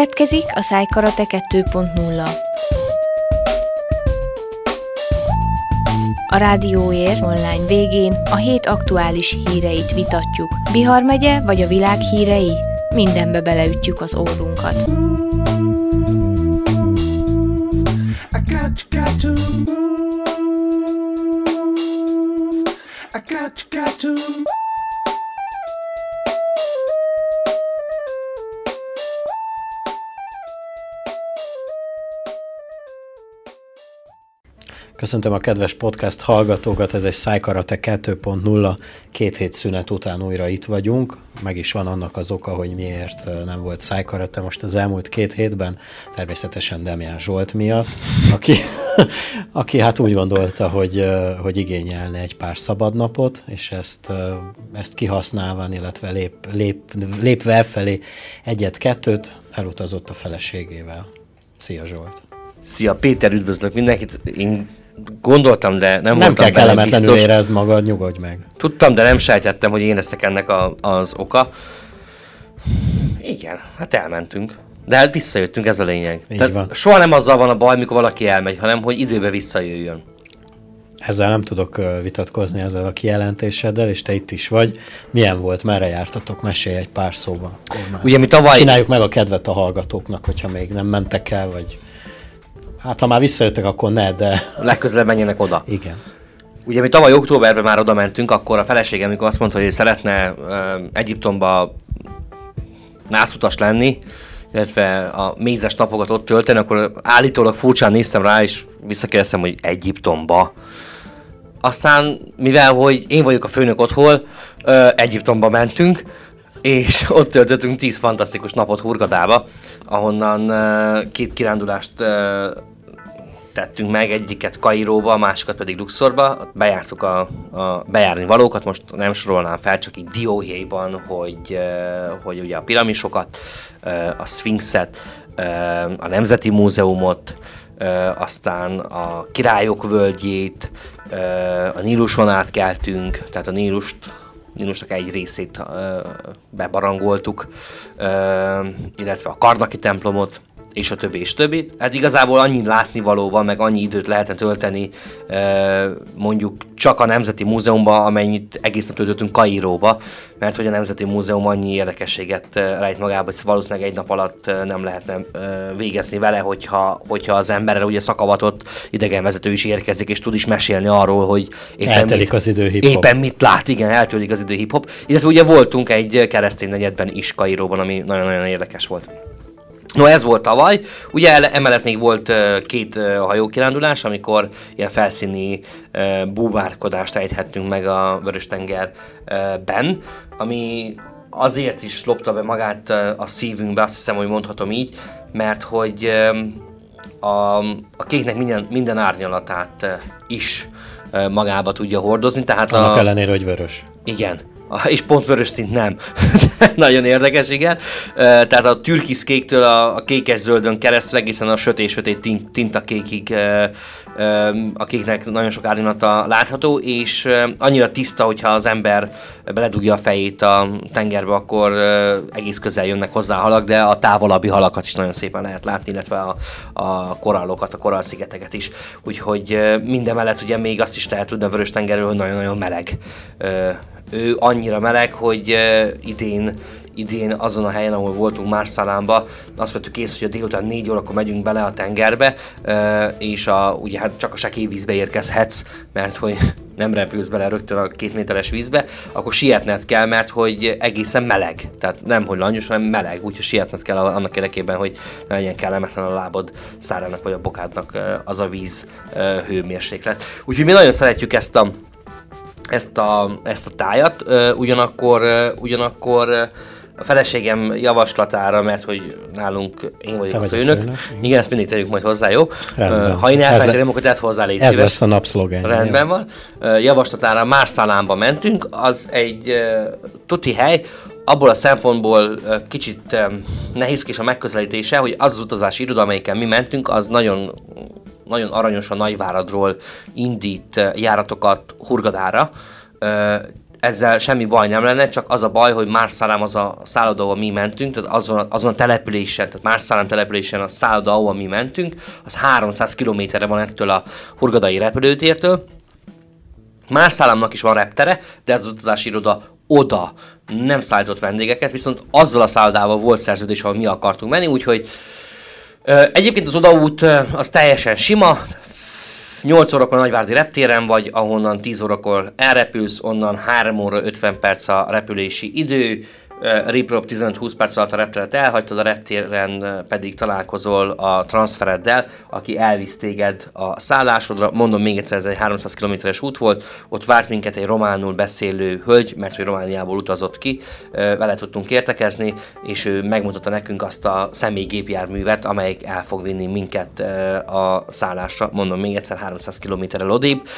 Következik a Szájkarate 2.0. A Rádióér online végén a hét aktuális híreit vitatjuk. Bihar megye vagy a világ hírei? Mindenbe beleütjük az órunkat. Köszöntöm a kedves podcast hallgatókat, ez egy Szájkarate 2.0, két hét szünet után újra itt vagyunk. Meg is van annak az oka, hogy miért nem volt Szájkarate most az elmúlt két hétben, természetesen Demián Zsolt miatt, aki, aki hát úgy gondolta, hogy, hogy igényelne egy pár szabadnapot, és ezt, ezt kihasználva, illetve lép, lép, lépve felé egyet-kettőt, elutazott a feleségével. Szia Zsolt! Szia Péter, üdvözlök mindenkit! Én gondoltam, de nem, nem kell kellemetlenül biztos. érezd magad, nyugodj meg. Tudtam, de nem sejtettem, hogy én leszek ennek a, az oka. Igen, hát elmentünk. De hát visszajöttünk, ez a lényeg. Így van. Soha nem azzal van a baj, mikor valaki elmegy, hanem hogy időbe visszajöjjön. Ezzel nem tudok vitatkozni ezzel a kijelentéseddel, és te itt is vagy. Milyen volt, merre jártatok? Mesélj egy pár szóba. Ugye mi tavaly... Csináljuk meg a kedvet a hallgatóknak, hogyha még nem mentek el, vagy Hát ha már visszajöttek, akkor ne, de... Legközelebb menjenek oda. Igen. Ugye mi tavaly októberben már oda mentünk, akkor a feleségem, amikor azt mondta, hogy szeretne uh, Egyiptomba nászutas lenni, illetve a mézes napokat ott tölteni, akkor állítólag furcsán néztem rá, és visszakérdeztem, hogy Egyiptomba. Aztán, mivel hogy én vagyok a főnök otthon, uh, Egyiptomba mentünk, és ott töltöttünk 10 fantasztikus napot Hurgadába, ahonnan uh, két kirándulást uh, tettünk meg, egyiket Kairóba, a másikat pedig Luxorba, bejártuk a, a bejárni valókat, most nem sorolnám fel, csak így dióhéjban, hogy, hogy ugye a piramisokat, a Sphinxet, a Nemzeti Múzeumot, aztán a Királyok völgyét, a Níluson átkeltünk, tehát a Nílust Nílusnak egy részét uh, bebarangoltuk, uh, illetve a Karnaki templomot, és a többi, és többi. Hát igazából annyi látnivaló van, meg annyi időt lehetne tölteni mondjuk csak a Nemzeti Múzeumban, amennyit egész nap töltöttünk Kairóba, mert hogy a Nemzeti Múzeum annyi érdekességet rejt magába, hogy valószínűleg egy nap alatt nem lehetne végezni vele, hogyha, hogyha az emberrel ugye szakavatott idegenvezető is érkezik, és tud is mesélni arról, hogy éppen, eltelik mit, az idő hip-hop. éppen mit lát, igen, eltelik az idő hip-hop. Illetve ugye voltunk egy keresztény negyedben is Kairóban, ami nagyon-nagyon érdekes volt. No ez volt tavaly, ugye emellett még volt két hajókirándulás, amikor ilyen felszíni búvárkodást ejthettünk meg a Vörös-tengerben, ami azért is lopta be magát a szívünkbe, azt hiszem, hogy mondhatom így, mert hogy a, a kéknek minden, minden árnyalatát is magába tudja hordozni. Tehát Annak a, ellenére, hogy vörös. Igen és pont vörös szint nem. Nagyon érdekes, igen. Tehát a türkiszkéktől a, a kékes-zöldön keresztül egészen a sötét-sötét tintakékig a kéknek nagyon sok árnyalata látható, és annyira tiszta, hogyha az ember beledugja a fejét a tengerbe, akkor egész közel jönnek hozzá halak, de a távolabbi halakat is nagyon szépen lehet látni, illetve a, a korallokat, a korallszigeteket is. Úgyhogy minden mellett ugye még azt is lehet tudni a vörös tengerről, hogy nagyon-nagyon meleg ő annyira meleg, hogy idén idén azon a helyen, ahol voltunk Márszalánba, azt vettük észre, hogy a délután 4 órakor megyünk bele a tengerbe, és a, ugye hát csak a sekély vízbe érkezhetsz, mert hogy nem repülsz bele rögtön a két méteres vízbe, akkor sietned kell, mert hogy egészen meleg. Tehát nem, hogy langyos, hanem meleg, úgyhogy sietned kell annak érdekében, hogy ne legyen kellemetlen a lábad szárának vagy a bokádnak az a víz hőmérséklet. Úgyhogy mi nagyon szeretjük ezt a ezt a, ezt a tájat, ugyanakkor, ugyanakkor a feleségem javaslatára, mert hogy nálunk én vagyok Te a főnök. főnök. Igen, ezt mindig tegyük majd hozzá, jó? Rendben. Ha én elfelejtem, akkor tedd hozzá, légy Ez szíves. lesz a napszlogen. Rendben van. Javaslatára Márszalánba mentünk, az egy tuti hely, abból a szempontból kicsit nehézkés a megközelítése, hogy az az utazási iroda, amelyiken mi mentünk, az nagyon nagyon aranyos a Nagyváradról indít járatokat Hurgadára, ezzel semmi baj nem lenne, csak az a baj, hogy Márszálám az a szálloda, ahol mi mentünk, tehát azon, azon a településen, tehát Márszálám településen a szálloda, ahol mi mentünk, az 300 kilométerre van ettől a hurgadai repülőtértől. Márszálámnak is van reptere, de ez az utazási iroda oda nem szállított vendégeket, viszont azzal a szállodával volt szerződés, ahol mi akartunk menni, úgyhogy Egyébként az odaút az teljesen sima, 8 órakor a Nagyvárdi reptéren vagy, ahonnan 10 órakor elrepülsz, onnan 3 óra 50 perc a repülési idő, Reprop 15-20 perc alatt a repteret elhagytad, a reptéren pedig találkozol a transfereddel, aki elvisz téged a szállásodra. Mondom még egyszer, ez egy 300 kilométeres út volt, ott várt minket egy románul beszélő hölgy, mert hogy Romániából utazott ki, vele tudtunk értekezni, és ő megmutatta nekünk azt a személygépjárművet, amelyik el fog vinni minket a szállásra. Mondom még egyszer, 300 kilométerrel odébb.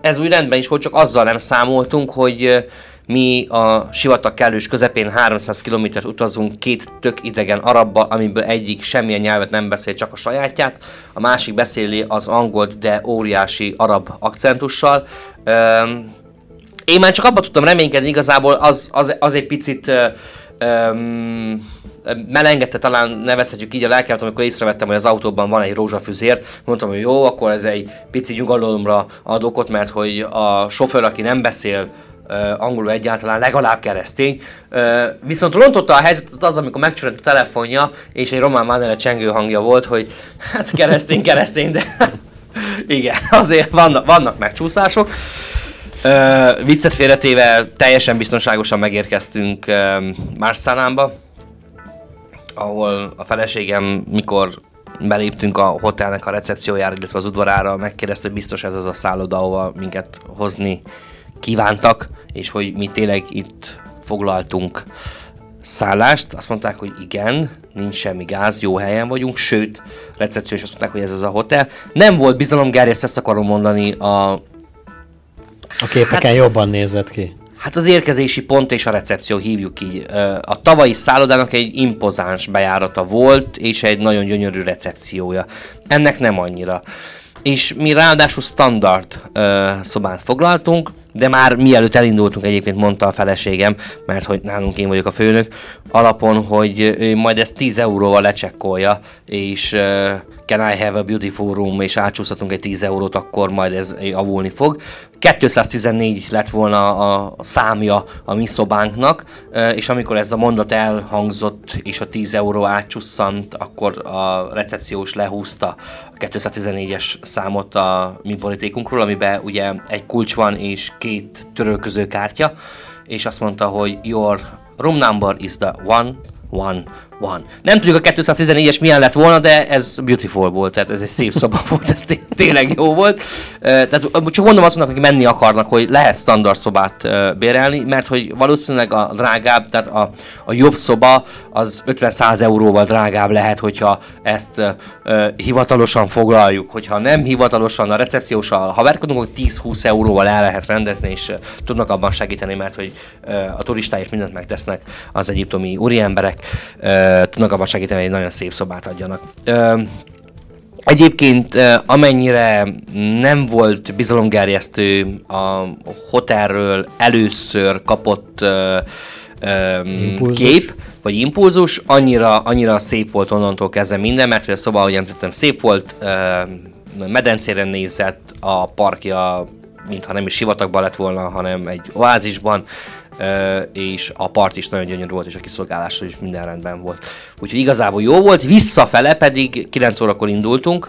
Ez úgy rendben is volt, csak azzal nem számoltunk, hogy mi a sivatag kellős közepén 300 km utazunk két tök idegen arabba, amiből egyik semmilyen nyelvet nem beszél, csak a sajátját, a másik beszéli az angolt, de óriási arab akcentussal. Üm, én már csak abban tudtam reménykedni, igazából az, az, az egy picit üm, melengedte talán nevezhetjük így a lelkemet, amikor észrevettem, hogy az autóban van egy rózsafüzér, mondtam, hogy jó, akkor ez egy pici nyugalomra ad okot, mert hogy a sofőr, aki nem beszél angolul egyáltalán, legalább keresztény. Viszont rontotta a helyzetet az, amikor megcsörött a telefonja, és egy román manere csengő hangja volt, hogy hát keresztény, keresztény, de igen, azért vannak, vannak megcsúszások. Uh, viccet félretéve teljesen biztonságosan megérkeztünk uh, ahol a feleségem, mikor beléptünk a hotelnek a recepciójára, illetve az udvarára, megkérdezte, hogy biztos ez az a szálloda, ahova minket hozni kívántak, és hogy mi tényleg itt foglaltunk szállást, azt mondták, hogy igen, nincs semmi gáz, jó helyen vagyunk, sőt, recepció is azt mondták, hogy ez az a hotel. Nem volt bizalomgerjesz, ezt akarom mondani a... A képeken hát, jobban nézett ki. Hát az érkezési pont és a recepció hívjuk így. A tavalyi szállodának egy impozáns bejárata volt, és egy nagyon gyönyörű recepciója. Ennek nem annyira. És mi ráadásul standard uh, szobát foglaltunk, de már mielőtt elindultunk egyébként mondta a feleségem, mert hogy nálunk én vagyok a főnök, alapon, hogy majd ezt 10 euróval lecsekkolja, és can I have a beautiful room, és átsúszhatunk egy 10 eurót, akkor majd ez avulni fog. 214 lett volna a számja a mi szobánknak, és amikor ez a mondat elhangzott, és a 10 euró átcsusszant, akkor a recepciós lehúzta a 214-es számot a mi politikуnkról, amiben ugye egy kulcs van és két törölköző kártya, és azt mondta, hogy your room number is the one, one, van. Nem tudjuk a 214-es milyen lett volna, de ez beautiful volt, tehát ez egy szép szoba volt, ez tényleg jó volt. Tehát csak mondom azoknak, akik menni akarnak, hogy lehet standard szobát bérelni, mert hogy valószínűleg a drágább, tehát a, a jobb szoba az 50-100 euróval drágább lehet, hogyha ezt hivatalosan foglaljuk. Hogyha nem hivatalosan a recepcióssal haverkodunk, hogy 10-20 euróval el lehet rendezni, és tudnak abban segíteni, mert hogy a turistáért mindent megtesznek az egyiptomi úriemberek. Uh, tudnak abban segíteni, hogy egy nagyon szép szobát adjanak. Egyébként amennyire nem volt bizalomgerjesztő a hotelről először kapott kép, vagy impulzus, annyira, annyira szép volt onnantól kezdve minden, mert a szoba, ahogy említettem, szép volt, medencére nézett, a parkja mintha nem is sivatagban lett volna, hanem egy oázisban, és a part is nagyon gyönyörű volt, és a kiszolgálása is minden rendben volt. Úgyhogy igazából jó volt, visszafele pedig 9 órakor indultunk,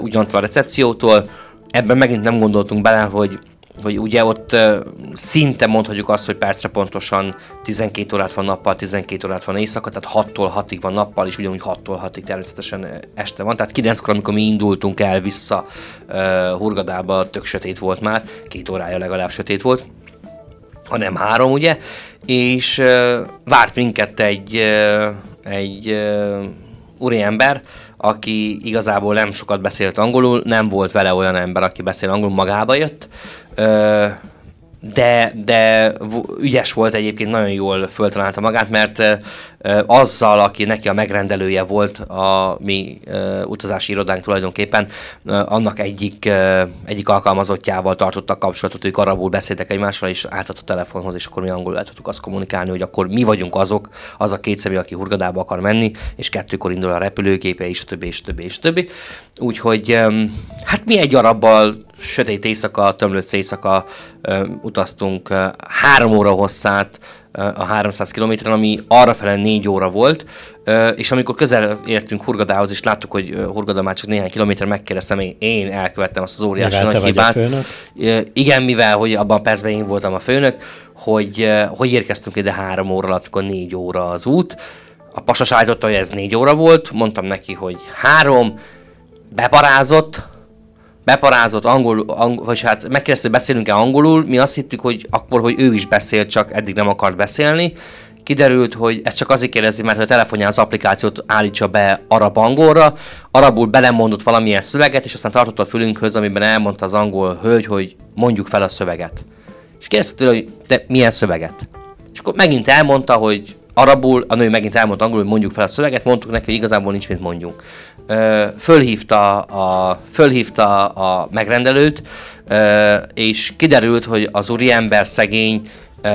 ugyanattól a recepciótól, ebben megint nem gondoltunk bele, hogy hogy ugye ott uh, szinte mondhatjuk azt, hogy percre pontosan 12 órát van nappal, 12 órát van éjszaka, tehát 6-tól 6-ig van nappal, és ugyanúgy 6-tól 6-ig természetesen este van. Tehát 9-kor, amikor mi indultunk el vissza uh, Hurgadába, tök sötét volt már, két órája legalább sötét volt hanem három, ugye, és várt minket egy, egy úriember, aki igazából nem sokat beszélt angolul, nem volt vele olyan ember, aki beszél angolul, magába jött. De, de ügyes volt egyébként, nagyon jól föltalálta magát, mert azzal, aki neki a megrendelője volt a mi utazási irodánk tulajdonképpen, annak egyik, egyik alkalmazottjával tartottak kapcsolatot, ők arabul beszéltek egymással, és átadott a telefonhoz, és akkor mi angolul el tudtuk azt kommunikálni, hogy akkor mi vagyunk azok, az a két személy, aki Hurgadába akar menni, és kettőkor indul a repülőgépe, és többi, és többi, és többi. Úgyhogy hát mi egy arabbal sötét éjszaka, tömlőc éjszaka utaztunk három óra hosszát, a 300 kilométeren, ami arrafele 4 óra volt, és amikor közel értünk Hurgadához, és láttuk, hogy Hurgada már csak néhány kilométer, megkérdeztem, hogy én elkövettem azt az óriási mivel nagy hibát. Igen, mivel, hogy abban a percben én voltam a főnök, hogy hogy érkeztünk ide három óra alatt, amikor négy óra az út. A pasas állította, hogy ez négy óra volt, mondtam neki, hogy három, beparázott, beparázott angol, angol vagy hát megkérdezte, hogy beszélünk-e angolul, mi azt hittük, hogy akkor, hogy ő is beszélt, csak eddig nem akart beszélni. Kiderült, hogy ez csak azért kérdezi, mert a telefonján az applikációt állítsa be arab angolra, arabul belemondott valamilyen szöveget, és aztán tartott a fülünkhöz, amiben elmondta az angol hölgy, hogy mondjuk fel a szöveget. És kérdezte tőle, hogy te milyen szöveget? És akkor megint elmondta, hogy arabul, a nő megint elmondta angolul, hogy mondjuk fel a szöveget, mondtuk neki, hogy igazából nincs mit mondjunk fölhívta a, fölhívta a megrendelőt, és kiderült, hogy az úriember szegény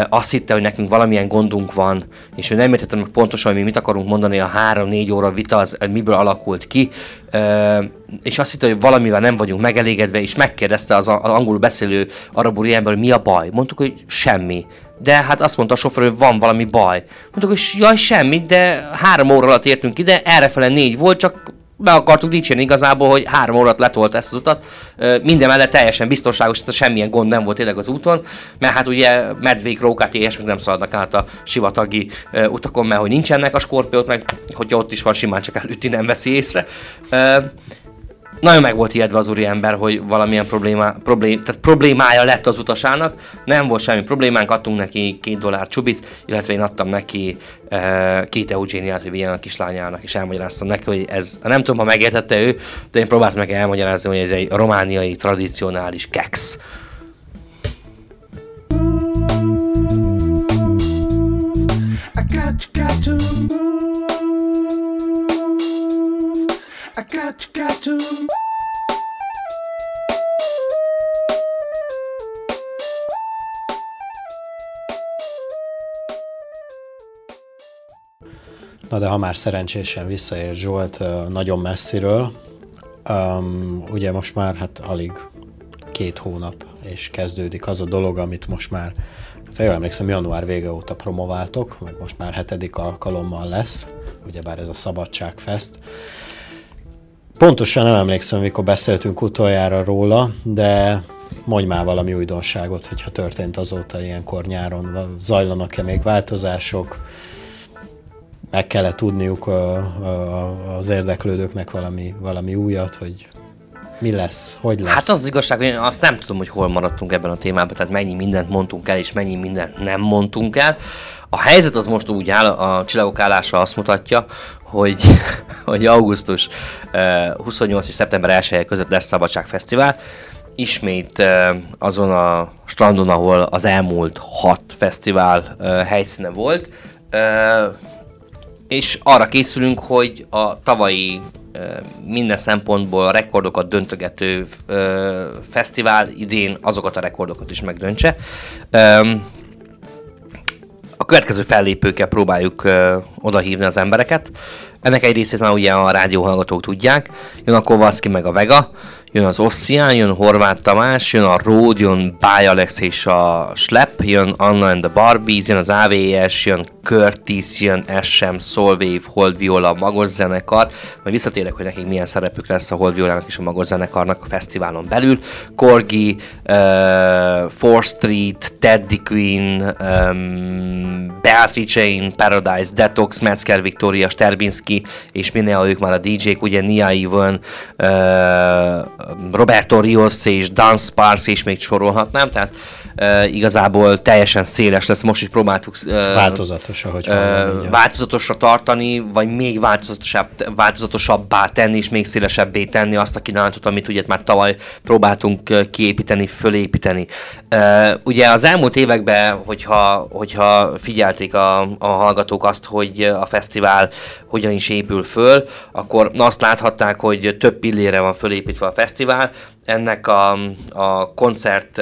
azt hitte, hogy nekünk valamilyen gondunk van, és ő nem értette meg pontosan, hogy mi mit akarunk mondani, a három-négy óra vita az miből alakult ki, és azt hitte, hogy valamivel nem vagyunk megelégedve, és megkérdezte az, angolul beszélő arab úriember, hogy mi a baj. Mondtuk, hogy semmi. De hát azt mondta a sofőr, hogy van valami baj. Mondtuk, hogy jaj, semmi, de három óra alatt értünk ide, errefele négy volt, csak be akartuk dicsérni igazából, hogy három órát letolt ezt az utat. Minden mellett teljesen biztonságos, tehát semmilyen gond nem volt tényleg az úton, mert hát ugye medvék, rókák, ilyesmik nem szaladnak át a sivatagi utakon, mert hogy nincsenek a skorpiót, meg hogyha ott is van, simán csak elüti, nem veszi észre nagyon meg volt ijedve az úriember, hogy valamilyen problémá, problém, tehát problémája lett az utasának. Nem volt semmi problémánk, adtunk neki két dollár csubit, illetve én adtam neki e, két Eugéniát, hogy vigyen a kislányának, és elmagyaráztam neki, hogy ez, nem tudom, ha megértette ő, de én próbáltam meg elmagyarázni, hogy ez egy romániai tradicionális keks. To. Na de ha már szerencsésen visszaér Zsolt nagyon messziről, um, ugye most már hát alig két hónap, és kezdődik az a dolog, amit most már, hát jól emlékszem, január vége óta promováltok, meg most már hetedik alkalommal lesz, ugyebár ez a Szabadságfest. Pontosan nem emlékszem, mikor beszéltünk utoljára róla, de mondj már valami újdonságot, hogyha történt azóta ilyenkor nyáron. Zajlanak-e még változások? Meg kellett tudniuk a, a, az érdeklődőknek valami, valami újat, hogy mi lesz, hogy lesz? Hát az, az igazság, hogy azt nem tudom, hogy hol maradtunk ebben a témában, tehát mennyi mindent mondtunk el, és mennyi mindent nem mondtunk el. A helyzet az most úgy áll, a csillagok állása azt mutatja, hogy, hogy augusztus 28 és szeptember 1 között lesz Szabadságfesztivál. Ismét azon a strandon, ahol az elmúlt hat fesztivál helyszíne volt. És arra készülünk, hogy a tavalyi minden szempontból a rekordokat döntögető fesztivál idén azokat a rekordokat is megdöntse a következő fellépőkkel próbáljuk odahívni az embereket. Ennek egy részét már ugye a rádióhallgatók tudják. Jön a Kovalszki meg a Vega, jön az Ossian, jön Horváth Tamás, jön a Ród, jön Báj Alex és a Slep, jön Anna and the Barbies, jön az AVS, jön Curtis, jön SM, Solwave, Hold Viola, Magos zenekar, majd visszatérek, hogy nekik milyen szerepük lesz a Hold Violának és a Magos zenekarnak a fesztiválon belül. Corgi, uh, Four Street, Teddy Queen, um, Beatrice in Paradise, Detox, Metzger Victoria, Sterbinski, ki, és minél ők már a DJ-k, ugye Nia Even, uh, Roberto Rios és Dan Sparks, és még sorolhatnám, tehát uh, igazából teljesen széles lesz, most is próbáltuk uh, változatos, ahogy uh, változatosra tartani, vagy még változatosabb, változatosabbá tenni, és még szélesebbé tenni azt a kínálatot, amit ugye már tavaly próbáltunk kiépíteni, fölépíteni. Uh, ugye az elmúlt években, hogyha, hogyha figyelték a, a hallgatók azt, hogy a fesztivál hogyan is épül föl, akkor azt láthatták, hogy több pillére van fölépítve a fesztivál. Ennek a, a koncert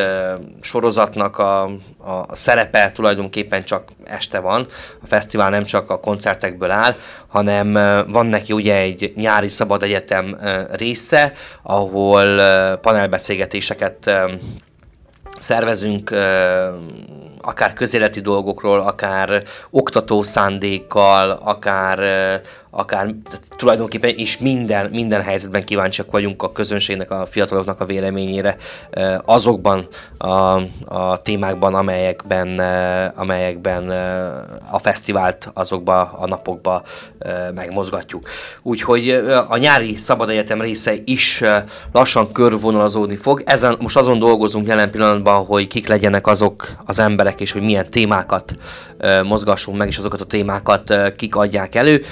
sorozatnak a, a szerepe tulajdonképpen csak este van. A fesztivál nem csak a koncertekből áll, hanem van neki ugye egy nyári szabad egyetem része, ahol panelbeszélgetéseket szervezünk akár közéleti dolgokról, akár oktató szándékkal, akár akár tulajdonképpen is minden, minden helyzetben kíváncsiak vagyunk a közönségnek, a fiataloknak a véleményére azokban a, a témákban, amelyekben, amelyekben a fesztivált azokba a napokba megmozgatjuk. Úgyhogy a nyári szabad egyetem része is lassan körvonalazódni fog. Ezen most azon dolgozunk jelen pillanatban, hogy kik legyenek azok az emberek, és hogy milyen témákat mozgassunk meg, és azokat a témákat kik adják elő.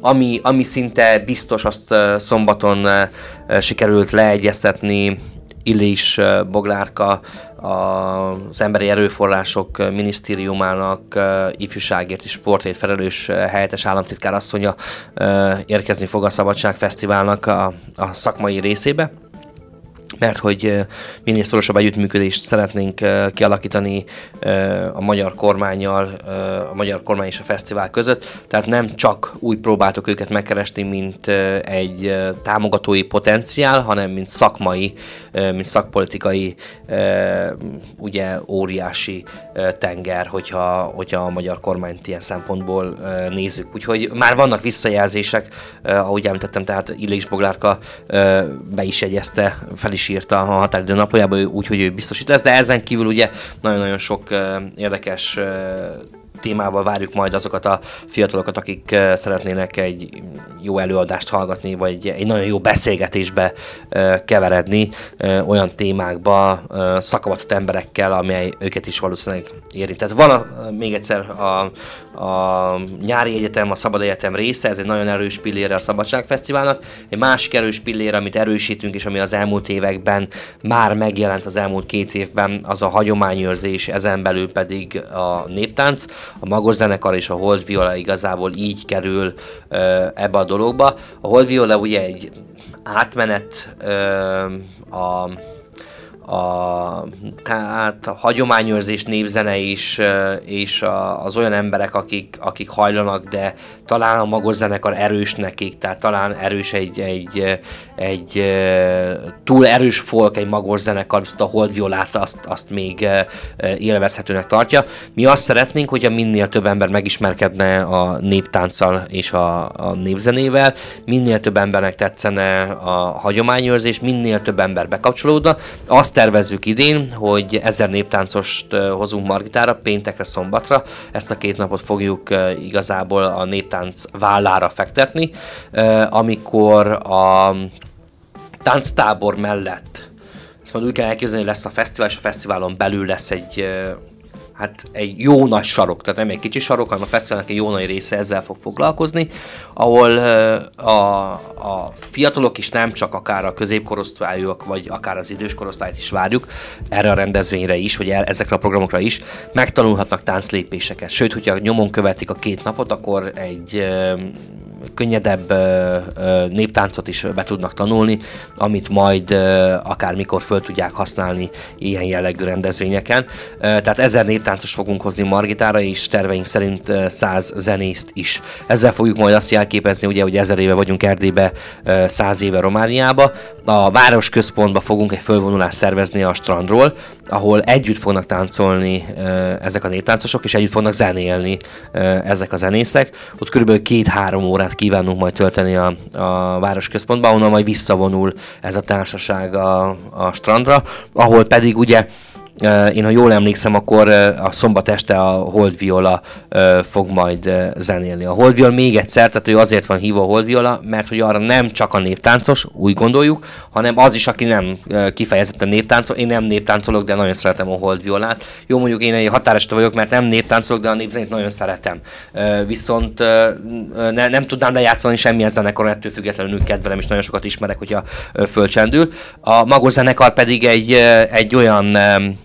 Ami, ami szinte biztos, azt szombaton sikerült leegyeztetni Illés Boglárka, az Emberi Erőforrások Minisztériumának ifjúságért és sportért felelős helyettes államtitkár asszonya érkezni fog a Szabadságfesztiválnak a, a szakmai részébe mert hogy minél szorosabb együttműködést szeretnénk kialakítani a magyar kormányjal, a magyar kormány és a fesztivál között, tehát nem csak úgy próbáltok őket megkeresni, mint egy támogatói potenciál, hanem mint szakmai, mint szakpolitikai, ugye óriási tenger, hogyha, hogyha a magyar kormányt ilyen szempontból nézzük. Úgyhogy már vannak visszajelzések, ahogy említettem, tehát Illés Boglárka be is jegyezte, fel is írta a határidő napjában úgy, hogy ő biztosít lesz, de ezen kívül ugye nagyon-nagyon sok érdekes témával várjuk majd azokat a fiatalokat, akik szeretnének egy jó előadást hallgatni, vagy egy nagyon jó beszélgetésbe keveredni olyan témákba szakavatott emberekkel, amely őket is valószínűleg érint. Tehát van a, még egyszer a, a nyári egyetem, a szabad egyetem része, ez egy nagyon erős pillére a Szabadságfesztiválnak. Egy másik erős pillére, amit erősítünk, és ami az elmúlt években már megjelent az elmúlt két évben, az a hagyományőrzés, ezen belül pedig a néptánc a Magos zenekar és a Hold Viola igazából így kerül ö, ebbe a dologba. A Hold Viola ugye egy átmenet ö, a a, tehát a hagyományőrzés népzene is, és a, az olyan emberek, akik, akik hajlanak, de talán a magos zenekar erős nekik, tehát talán erős egy, egy, egy, egy túl erős folk, egy magos zenekar, viszont a Hold Violát azt, azt még élvezhetőnek tartja. Mi azt szeretnénk, hogyha minél több ember megismerkedne a néptánccal és a, a népzenével, minél több embernek tetszene a hagyományőrzés, minél több ember bekapcsolódna. Azt tervezzük idén, hogy ezer néptáncost hozunk Margitára, péntekre, szombatra. Ezt a két napot fogjuk igazából a néptánc vállára fektetni, amikor a tánctábor mellett ezt majd úgy kell elképzelni, hogy lesz a fesztivál, és a fesztiválon belül lesz egy hát egy jó nagy sarok, tehát nem egy kicsi sarok, hanem a fesztiválnak egy jó nagy része ezzel fog foglalkozni, ahol a, a fiatalok is nem csak akár a középkorosztályúak, vagy akár az idős korosztályt is várjuk, erre a rendezvényre is, vagy ezekre a programokra is, megtanulhatnak tánclépéseket. Sőt, hogyha nyomon követik a két napot, akkor egy könnyedebb néptáncot is be tudnak tanulni, amit majd akármikor föl tudják használni ilyen jellegű rendezvényeken. Tehát ezer néptáncos fogunk hozni Margitára, és terveink szerint száz zenészt is. Ezzel fogjuk majd azt jelképezni, ugye, hogy ezer éve vagyunk Erdélybe, száz éve Romániába. A városközpontba fogunk egy fölvonulást szervezni a strandról, ahol együtt fognak táncolni ezek a néptáncosok, és együtt fognak zenélni ezek a zenészek. Ott körülbelül két-három órát kívánunk majd tölteni a, a városközpontban, onnan majd visszavonul ez a társaság a, a strandra, ahol pedig ugye Én, ha jól emlékszem, akkor a szombat este a Hold Viola fog majd zenélni. A Hold Viola még egyszer, tehát ő azért van hívva a Hold Viola, mert hogy arra nem csak a néptáncos, úgy gondoljuk, hanem az is, aki nem kifejezetten néptáncol. Én nem néptáncolok, de nagyon szeretem a Hold Violát. Jó, mondjuk én egy határeste vagyok, mert nem néptáncolok, de a népzenét nagyon szeretem. Viszont ne, nem tudnám lejátszani semmilyen zenekar, ettől függetlenül kedvelem, és nagyon sokat ismerek, hogyha fölcsendül. A Magos zenekar pedig egy, egy olyan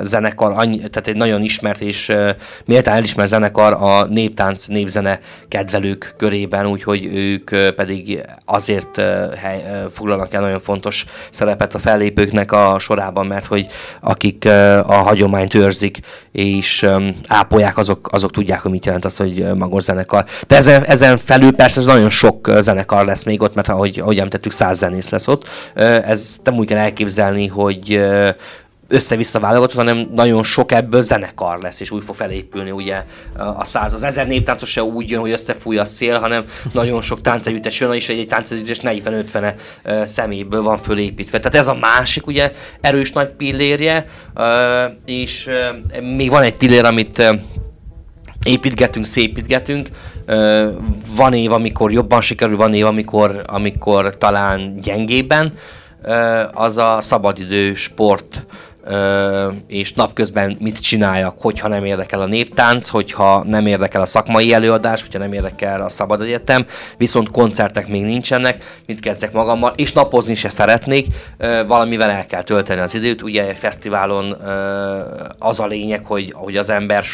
zenekar, annyi, tehát egy nagyon ismert és méltán elismert zenekar a néptánc, népzene kedvelők körében, úgyhogy ők pedig azért hely, foglalnak el nagyon fontos szerepet a fellépőknek a sorában, mert hogy akik a hagyományt őrzik és ápolják, azok, azok tudják, hogy mit jelent az, hogy magos zenekar. De ezen, ezen felül persze nagyon sok zenekar lesz még ott, mert ahogy, ahogy említettük, száz zenész lesz ott. Ez nem úgy kell elképzelni, hogy össze-vissza válogatott, hanem nagyon sok ebből zenekar lesz, és úgy fog felépülni ugye a száz. Az ezer néptáncos se úgy jön, hogy összefúj a szél, hanem nagyon sok táncegyüttes jön, és egy, egy táncegyüttes 40-50 szeméből van fölépítve. Tehát ez a másik ugye erős nagy pillérje, és még van egy pillér, amit építgetünk, szépítgetünk. Van év, amikor jobban sikerül, van év, amikor, amikor talán gyengében. Az a szabadidő sport és napközben mit csináljak, hogyha nem érdekel a néptánc, hogyha nem érdekel a szakmai előadás, hogyha nem érdekel a szabad egyetem, viszont koncertek még nincsenek, mit kezdek magammal, és napozni se szeretnék, valamivel el kell tölteni az időt. Ugye egy fesztiválon az a lényeg, hogy, hogy az ember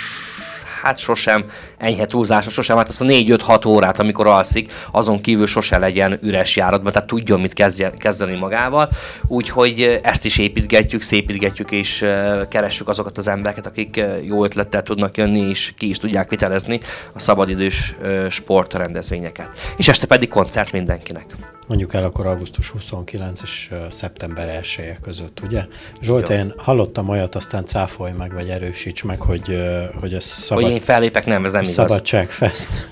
hát sosem enyhe túlzása, sosem, hát azt a 4-5-6 órát, amikor alszik, azon kívül sose legyen üres járatban, tehát tudjon mit kezdeni magával. Úgyhogy ezt is építgetjük, szépítgetjük, és keressük azokat az embereket, akik jó ötlettel tudnak jönni, és ki is tudják vitelezni a szabadidős sportrendezvényeket. És este pedig koncert mindenkinek mondjuk el akkor augusztus 29 és szeptember 1 -e között, ugye? Zsolt, Jó. én hallottam olyat, aztán cáfolj meg, vagy erősíts meg, hogy, hogy ez szabad... Hogy én fellépek, nem, ez nem igaz. Szabadságfest.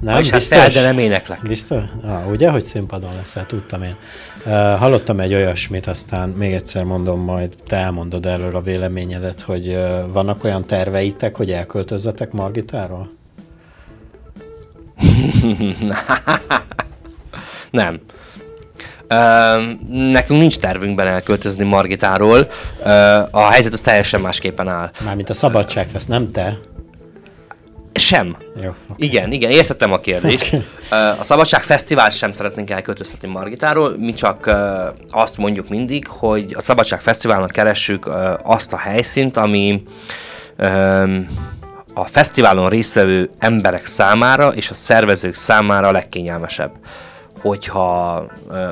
Nem, és biztos? Hát fel, de nem éneklek. Biztos? Ah, ugye, hogy színpadon leszel, tudtam én. Uh, hallottam egy olyasmit, aztán még egyszer mondom, majd te elmondod erről a véleményedet, hogy uh, vannak olyan terveitek, hogy elköltözzetek Margitáról? Nem. Uh, nekünk nincs tervünkben elköltözni Margitáról. Uh, a helyzet az teljesen másképpen áll. Mármint a Szabadságfest, nem te? Sem. Jó, okay. Igen, igen, értettem a kérdést. Okay. Uh, a Szabadság Fesztivál sem szeretnénk elköltöztetni Margitáról, mi csak uh, azt mondjuk mindig, hogy a Szabadság Fesztiválnak keressük uh, azt a helyszínt, ami a fesztiválon résztvevő emberek számára és a szervezők számára a legkényelmesebb hogyha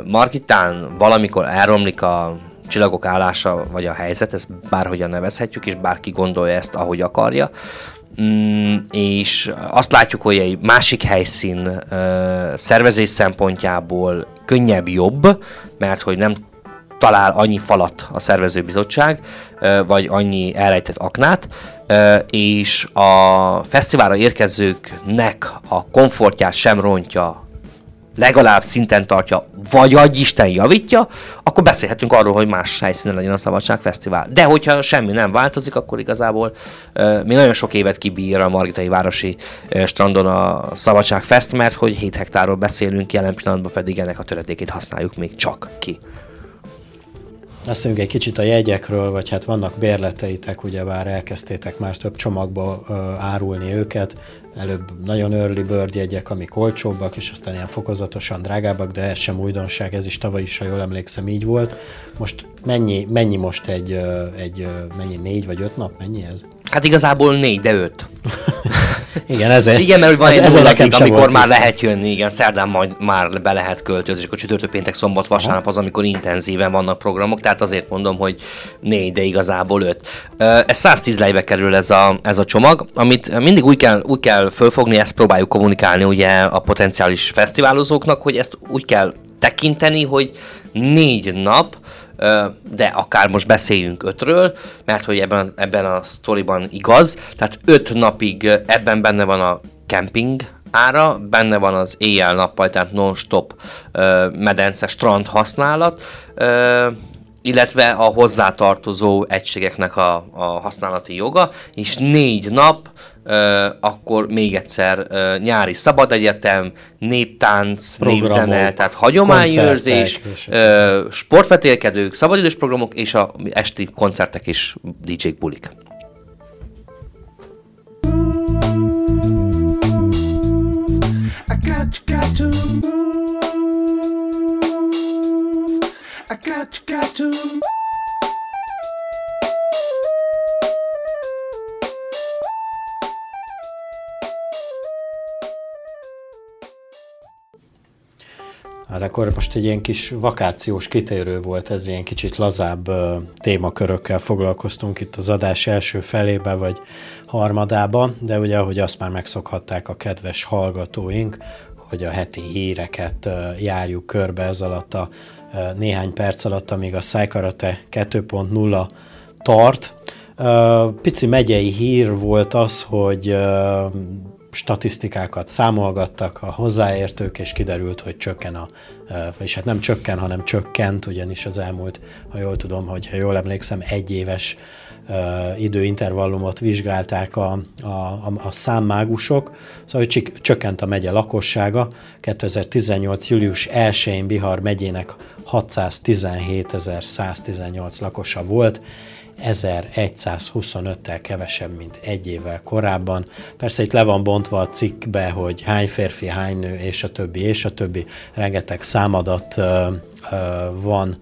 Markitán valamikor elromlik a csillagok állása, vagy a helyzet, ezt bárhogyan nevezhetjük, és bárki gondolja ezt, ahogy akarja, Mm, és azt látjuk, hogy egy másik helyszín uh, szervezés szempontjából könnyebb, jobb, mert hogy nem talál annyi falat a szervezőbizottság, uh, vagy annyi elrejtett aknát, uh, és a fesztiválra érkezőknek a komfortját sem rontja legalább szinten tartja, vagy adj Isten javítja, akkor beszélhetünk arról, hogy más helyszínen legyen a Szabadság Fesztivál. De hogyha semmi nem változik, akkor igazából uh, mi nagyon sok évet kibír a Margitai Városi uh, strandon a Szabadság Fest, mert hogy 7 hektárról beszélünk, jelen pillanatban pedig ennek a töredékét használjuk még csak ki. Beszéljünk egy kicsit a jegyekről, vagy hát vannak bérleteitek, ugyebár elkezdtétek már több csomagba uh, árulni őket előbb nagyon early bird jegyek, amik olcsóbbak, és aztán ilyen fokozatosan drágábbak, de ez sem újdonság, ez is tavaly is, ha jól emlékszem, így volt. Most mennyi, mennyi most egy, egy mennyi négy vagy öt nap, mennyi ez? Hát igazából négy, de öt. igen, ezért. Igen, mert van ez, egy ez amikor már lehet jönni, igen, szerdán majd már be lehet költözni, és akkor csütörtök, péntek, szombat, vasárnap az, amikor intenzíven vannak programok, tehát azért mondom, hogy négy, de igazából öt. Ez 110 lejbe kerül ez a, ez a csomag, amit mindig úgy kell, úgy kell fölfogni, ezt próbáljuk kommunikálni ugye a potenciális fesztiválozóknak, hogy ezt úgy kell tekinteni, hogy négy nap, de akár most beszéljünk ötről, mert hogy ebben, ebben a sztoriban igaz, tehát öt napig ebben benne van a camping ára, benne van az éjjel-nappal, tehát non-stop medence strand használat, illetve a hozzátartozó egységeknek a, a használati joga, és négy nap akkor még egyszer nyári szabadegyetem, néptánc, Programok, népzene, tehát hagyományőrzés, sportvetélkedők, szabadidős programok és a esti koncertek és DJ-k bulik. I got, got to move. I got, got to move. Akkor most egy ilyen kis vakációs kitérő volt, ez ilyen kicsit lazább témakörökkel foglalkoztunk itt az adás első felébe, vagy harmadába, de ugye, ahogy azt már megszokhatták a kedves hallgatóink, hogy a heti híreket járjuk körbe ez alatt a néhány perc alatt, amíg a Szájkarate 2.0 tart. Pici megyei hír volt az, hogy statisztikákat számolgattak a hozzáértők, és kiderült, hogy csökken a, vagyis hát nem csökken, hanem csökkent, ugyanis az elmúlt, ha jól tudom, hogy ha jól emlékszem, egy éves időintervallumot vizsgálták a, a, a, a számmágusok, szóval hogy csökkent a megye lakossága. 2018. július 1-én Bihar megyének 617.118 lakosa volt, 1125-tel kevesebb, mint egy évvel korábban. Persze itt le van bontva a cikkbe, hogy hány férfi, hány nő, és a többi, és a többi. Rengeteg számadat van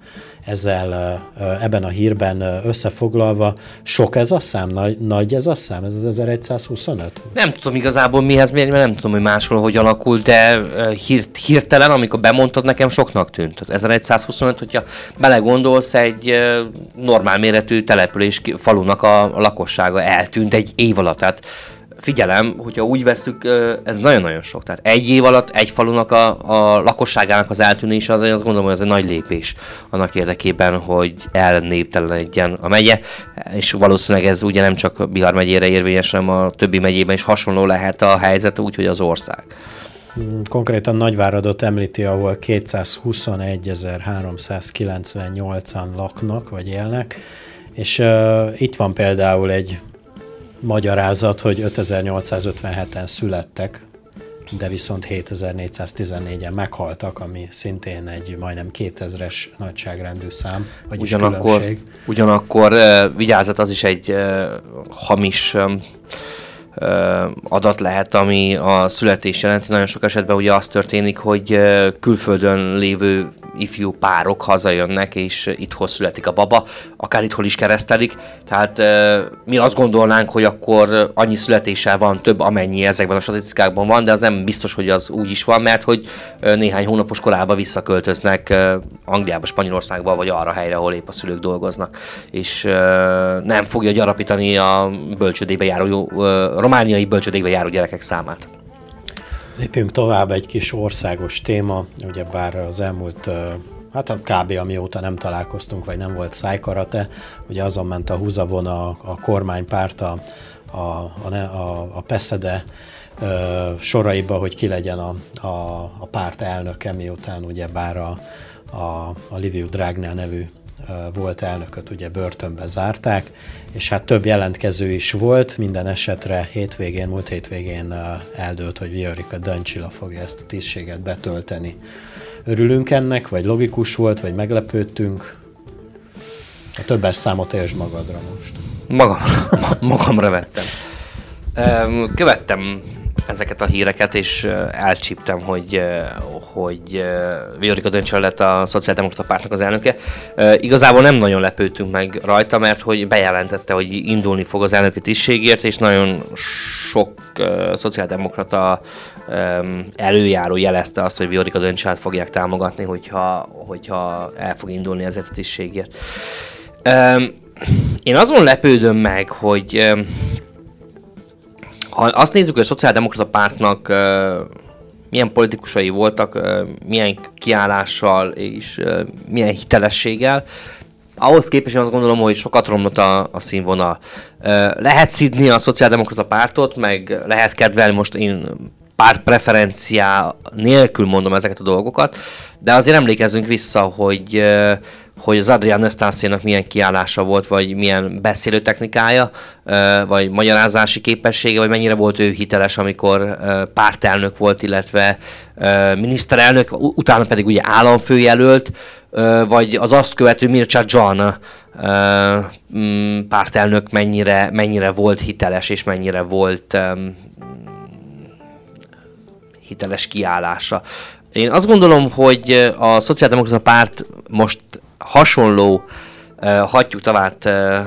ezzel ebben a hírben összefoglalva. Sok ez a szám? Nagy, nagy ez a szám? Ez az 1125? Nem tudom igazából mihez mérni, mert nem tudom, hogy máshol hogy alakul, de hír, hirtelen, amikor bemondtad, nekem soknak tűnt. 1125, hogyha belegondolsz, egy normál méretű település falunak a lakossága eltűnt egy év alatt. Tehát figyelem, hogyha úgy veszük, ez nagyon-nagyon sok. Tehát egy év alatt egy falunak a, a lakosságának az eltűnése, az azt gondolom, hogy ez egy nagy lépés annak érdekében, hogy elnéptelenedjen a megye, és valószínűleg ez ugye nem csak Bihar megyére érvényes, hanem a többi megyében is hasonló lehet a helyzet, úgyhogy az ország. Hmm, konkrétan Nagyváradot említi, ahol 221.398-an laknak, vagy élnek, és uh, itt van például egy magyarázat, hogy 5857-en születtek, de viszont 7414-en meghaltak, ami szintén egy majdnem 2000-es nagyságrendű szám, vagyis ugyanakkor, különbség. Ugyanakkor uh, vigyázat, az is egy uh, hamis um, adat lehet, ami a születés jelenti. Nagyon sok esetben ugye az történik, hogy külföldön lévő ifjú párok hazajönnek, és itthon születik a baba, akár itthon is keresztelik. Tehát mi azt gondolnánk, hogy akkor annyi születéssel van több, amennyi ezekben a statisztikákban van, de az nem biztos, hogy az úgy is van, mert hogy néhány hónapos korában visszaköltöznek Angliába, Spanyolországba, vagy arra helyre, ahol épp a szülők dolgoznak. És nem fogja gyarapítani a bölcsödébe járó, romániai bölcsödébe járó gyerekek számát. Lépjünk tovább, egy kis országos téma, ugye bár az elmúlt hát kb. amióta nem találkoztunk, vagy nem volt szájkarate, ugye azon ment a húzavon a, kormánypárt, a, a, a, a, a Peszede soraiba, hogy ki legyen a, a, a párt elnöke, miután ugye bár a, a, a Liviu Dragnea nevű volt elnököt ugye börtönbe zárták, és hát több jelentkező is volt, minden esetre hétvégén, múlt hétvégén eldőlt, hogy Viorika Dancsila fogja ezt a tisztséget betölteni. Örülünk ennek, vagy logikus volt, vagy meglepődtünk? A többes számot értsd magadra most. Magamra, magamra vettem. Követtem ezeket a híreket, és elcsíptem, hogy, hogy Viorika Döncsön lett a Szociáldemokrata Pártnak az elnöke. Igazából nem nagyon lepődtünk meg rajta, mert hogy bejelentette, hogy indulni fog az elnöki tisztségért, és nagyon sok szociáldemokrata előjáró jelezte azt, hogy Viorika Döncsát fogják támogatni, hogyha, hogyha el fog indulni ezért a tisztségért. Én azon lepődöm meg, hogy ha azt nézzük, hogy a Szociáldemokrata Pártnak milyen politikusai voltak, milyen kiállással és milyen hitelességgel, ahhoz képest én azt gondolom, hogy sokat romlott a, a színvonal. Lehet szidni a Szociáldemokrata Pártot, meg lehet kedvelni most én párt preferenciá nélkül mondom ezeket a dolgokat, de azért emlékezzünk vissza, hogy hogy az Adrián Ösztászénak milyen kiállása volt, vagy milyen beszélő technikája, vagy magyarázási képessége, vagy mennyire volt ő hiteles, amikor pártelnök volt, illetve miniszterelnök, utána pedig ugye államfőjelölt, vagy az azt követő Mircea John mm, pártelnök mennyire, mennyire volt hiteles, és mennyire volt hiteles kiállása. Én azt gondolom, hogy a Szociáldemokrata Párt most hasonló uh, hattyútavát uh,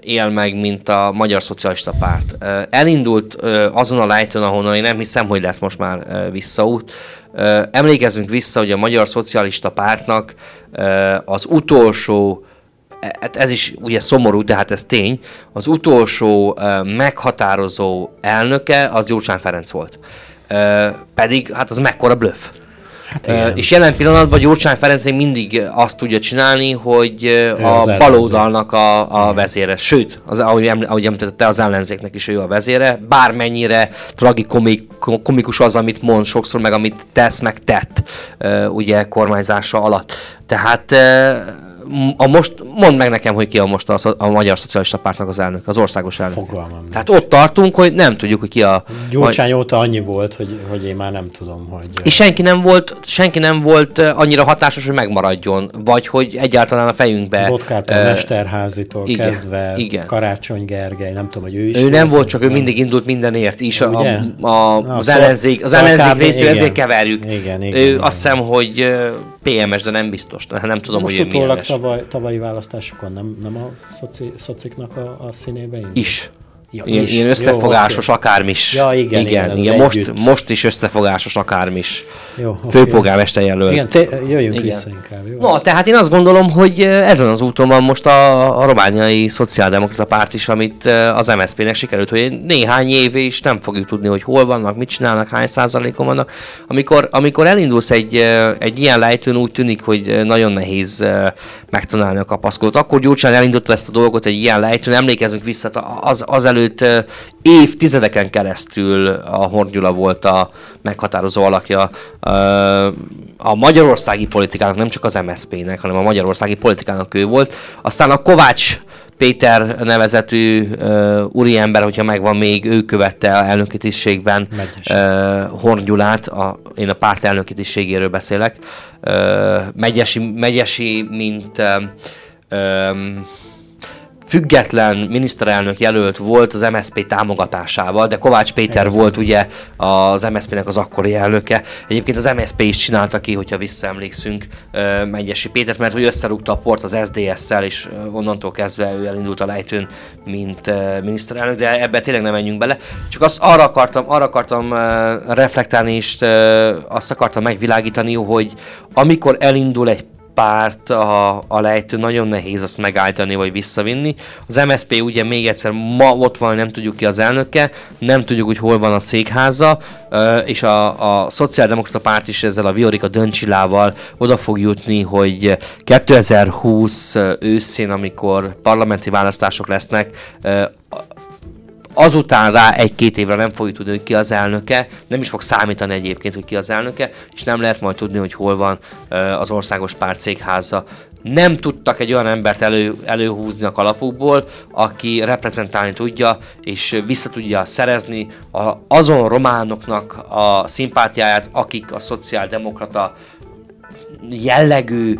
él meg, mint a Magyar Szocialista Párt. Uh, elindult uh, azon a lejtőn, ahonnan én nem hiszem, hogy lesz most már uh, visszaút. Uh, emlékezzünk vissza, hogy a Magyar Szocialista Pártnak uh, az utolsó hát ez is ugye szomorú, de hát ez tény, az utolsó meghatározó elnöke az Gyurcsány Ferenc volt. Pedig hát az mekkora bluff. Hát igen. és jelen pillanatban Gyurcsány Ferenc még mindig azt tudja csinálni, hogy ő a baloldalnak a, a vezére. Sőt, az, ahogy, ahogy említette, az ellenzéknek is ő a vezére. Bármennyire tragikomikus az, amit mond sokszor, meg amit tesz, meg tett ugye kormányzása alatt. Tehát a most, mondd meg nekem, hogy ki a most a, a Magyar Szocialista Pártnak az elnök, az országos elnök. Fogalmam. Tehát ott tartunk, hogy nem tudjuk, hogy ki a... Gyurcsány óta annyi volt, hogy, hogy én már nem tudom, hogy... És senki nem volt, senki nem volt annyira hatásos, hogy megmaradjon, vagy hogy egyáltalán a fejünkbe... Botkától, uh, Mesterházitól igen, kezdve, igen. Karácsony Gergely, nem tudom, hogy ő is Ő volt, nem volt, csak nem. ő mindig indult mindenért is. A, a, a, az, szóval, ellenzék, az ellenzék részéről ezért keverjük. Igen, igen, ő igen. azt hiszem, hogy PMS, de nem biztos. Nem tudom, most hogy utólag tavaly, tavalyi választásokon nem, nem a szoci, szociknak a, a színébe indult? Is. Ja, ilyen, ilyen összefogásos Jó, okay. akármis. Ja, igen, igen, igen, igen most, most is összefogásos akármis. Jó, Főpolgármester jelölt. Igen, te, jöjjünk igen. vissza inkább. Jó? No, tehát én azt gondolom, hogy ezen az úton van most a, a romániai szociáldemokrata párt is, amit az MSZP-nek sikerült, hogy néhány év is nem fogjuk tudni, hogy hol vannak, mit csinálnak, hány százalékon vannak. Amikor, amikor elindulsz egy, egy ilyen lejtőn, úgy tűnik, hogy nagyon nehéz megtanálni a kapaszkodót. Akkor Gyurcsány elindította ezt a dolgot egy ilyen lejtőn, emlékezünk vissza, az, az előtt évtizedeken keresztül a Hornyula volt a meghatározó alakja. A magyarországi politikának, nem csak az MSZP-nek, hanem a magyarországi politikának ő volt. Aztán a Kovács Péter nevezetű uh, úriember, hogyha megvan még, ő követte a elnöki tisztségben uh, Horn a, én a párt elnöki tisztségéről beszélek, uh, megyesi, megyesi, mint uh, um, független miniszterelnök jelölt volt az MSZP támogatásával, de Kovács Péter Én volt ugye az MSZP-nek az akkori elnöke. Egyébként az MSZP is csinálta ki, hogyha visszaemlékszünk Megyesi Pétert, mert hogy összerúgta a port az SDS-szel, és onnantól kezdve ő elindult a lejtőn, mint miniszterelnök, de ebbe tényleg nem menjünk bele. Csak azt arra akartam, arra akartam reflektálni, és azt akartam megvilágítani, hogy amikor elindul egy párt a, a lejtő, nagyon nehéz azt megállítani vagy visszavinni. Az MSP ugye még egyszer ma ott van, nem tudjuk ki az elnöke, nem tudjuk, hogy hol van a székháza, és a, a Szociáldemokrata párt is ezzel a Viorika Döncsilával oda fog jutni, hogy 2020 őszén, amikor parlamenti választások lesznek, azután rá egy-két évre nem fogjuk tudni, hogy ki az elnöke, nem is fog számítani egyébként, hogy ki az elnöke, és nem lehet majd tudni, hogy hol van az országos párt székháza. Nem tudtak egy olyan embert elő, előhúzni a kalapukból, aki reprezentálni tudja, és vissza tudja szerezni a, azon románoknak a szimpátiáját, akik a szociáldemokrata jellegű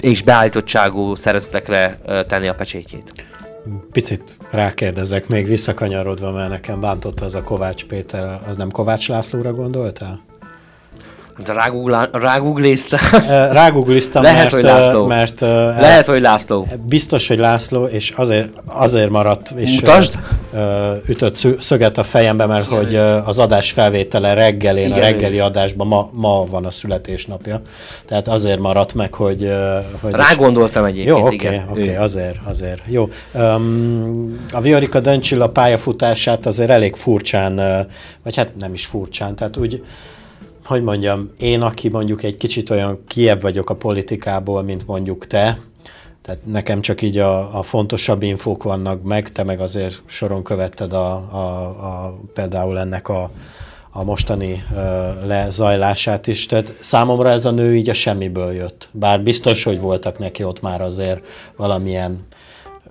és beállítottságú szervezetekre tenni a pecsétjét. Picit rákérdezek, még visszakanyarodva, mert nekem bántotta az a Kovács Péter, az nem Kovács Lászlóra gondoltál? De rágugliztam. Rágugliztam, Lehet, mert, hogy László. mert Lehet, hogy László. Biztos, hogy László, és azért, azért maradt, és Mutasd. Ütött szöget a fejembe, mert hogy az adás felvétele reggelén, Igen, a reggeli adásban ma, ma van a születésnapja. Tehát azért maradt meg, hogy... hogy Rá gondoltam egyébként, Jó, oké, okay, okay, azért, azért. Jó. Um, a Viorika Döncsilla pályafutását azért elég furcsán, vagy hát nem is furcsán, tehát úgy hogy mondjam, én, aki mondjuk egy kicsit olyan kiebb vagyok a politikából, mint mondjuk te, tehát nekem csak így a, a fontosabb infók vannak meg, te meg azért soron követted a, a, a, például ennek a, a mostani uh, lezajlását is. Tehát számomra ez a nő így a semmiből jött. Bár biztos, hogy voltak neki ott már azért valamilyen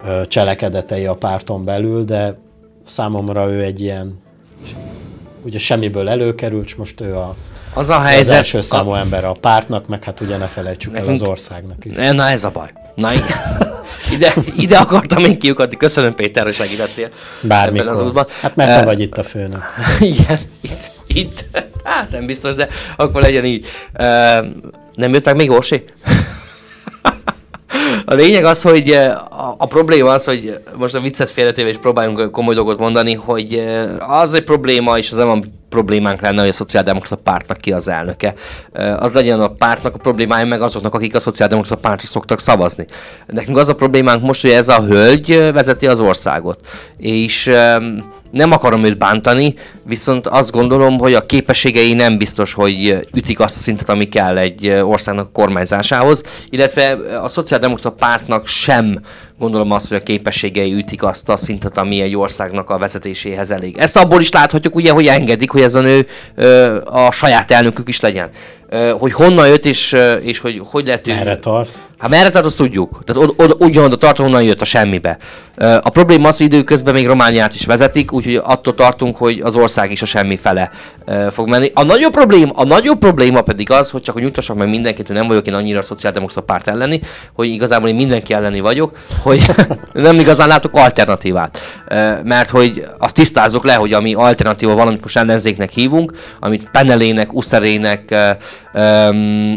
uh, cselekedetei a párton belül, de számomra ő egy ilyen ugye semmiből előkerült, és most ő a az a helyzet... Az első számú a... ember a pártnak, meg hát ugye ne felejtsük Nekünk... el az országnak is. Na ez a baj. Na igen. ide, ide akartam én kiukadni. Köszönöm Péter, hogy segítettél. Bármikor. Az útban. Hát mert te uh, vagy itt a főnök. Igen, itt, itt. Hát nem biztos, de akkor legyen így. Uh, nem jött meg még Orsi? A lényeg az, hogy a, a probléma az, hogy most a viccet félretéve és próbáljunk komoly dolgot mondani, hogy az egy probléma, és az nem problémánk lenne, hogy a szociáldemokrata pártnak ki az elnöke. Az legyen a pártnak a problémája, meg azoknak, akik a szociáldemokrata pártra szoktak szavazni. Nekünk az a problémánk most, hogy ez a hölgy vezeti az országot. És nem akarom őt bántani, viszont azt gondolom, hogy a képességei nem biztos, hogy ütik azt a szintet, ami kell egy országnak kormányzásához, illetve a szociáldemokrata pártnak sem gondolom azt, hogy a képességei ütik azt a szintet, ami egy országnak a vezetéséhez elég. Ezt abból is láthatjuk, ugye, hogy engedik, hogy ez a nő a saját elnökük is legyen. Hogy honnan jött, és, és hogy hogy lett ő... Merre tart? Hát merre tart, azt tudjuk. Tehát od, od, ugyanott tart, honnan jött a semmibe. A probléma az, hogy időközben még Romániát is vezetik, úgyhogy attól tartunk, hogy az ország is a semmi fele fog menni. A nagyobb probléma, a nagyobb probléma pedig az, hogy csak hogy nyugtassak meg mindenkit, hogy nem vagyok én annyira a szociáldemokrata párt elleni, hogy igazából én mindenki elleni vagyok, hogy nem igazán látok alternatívát. Mert hogy azt tisztázok le, hogy ami alternatíva valamit most ellenzéknek hívunk, amit Penelének, Uszerének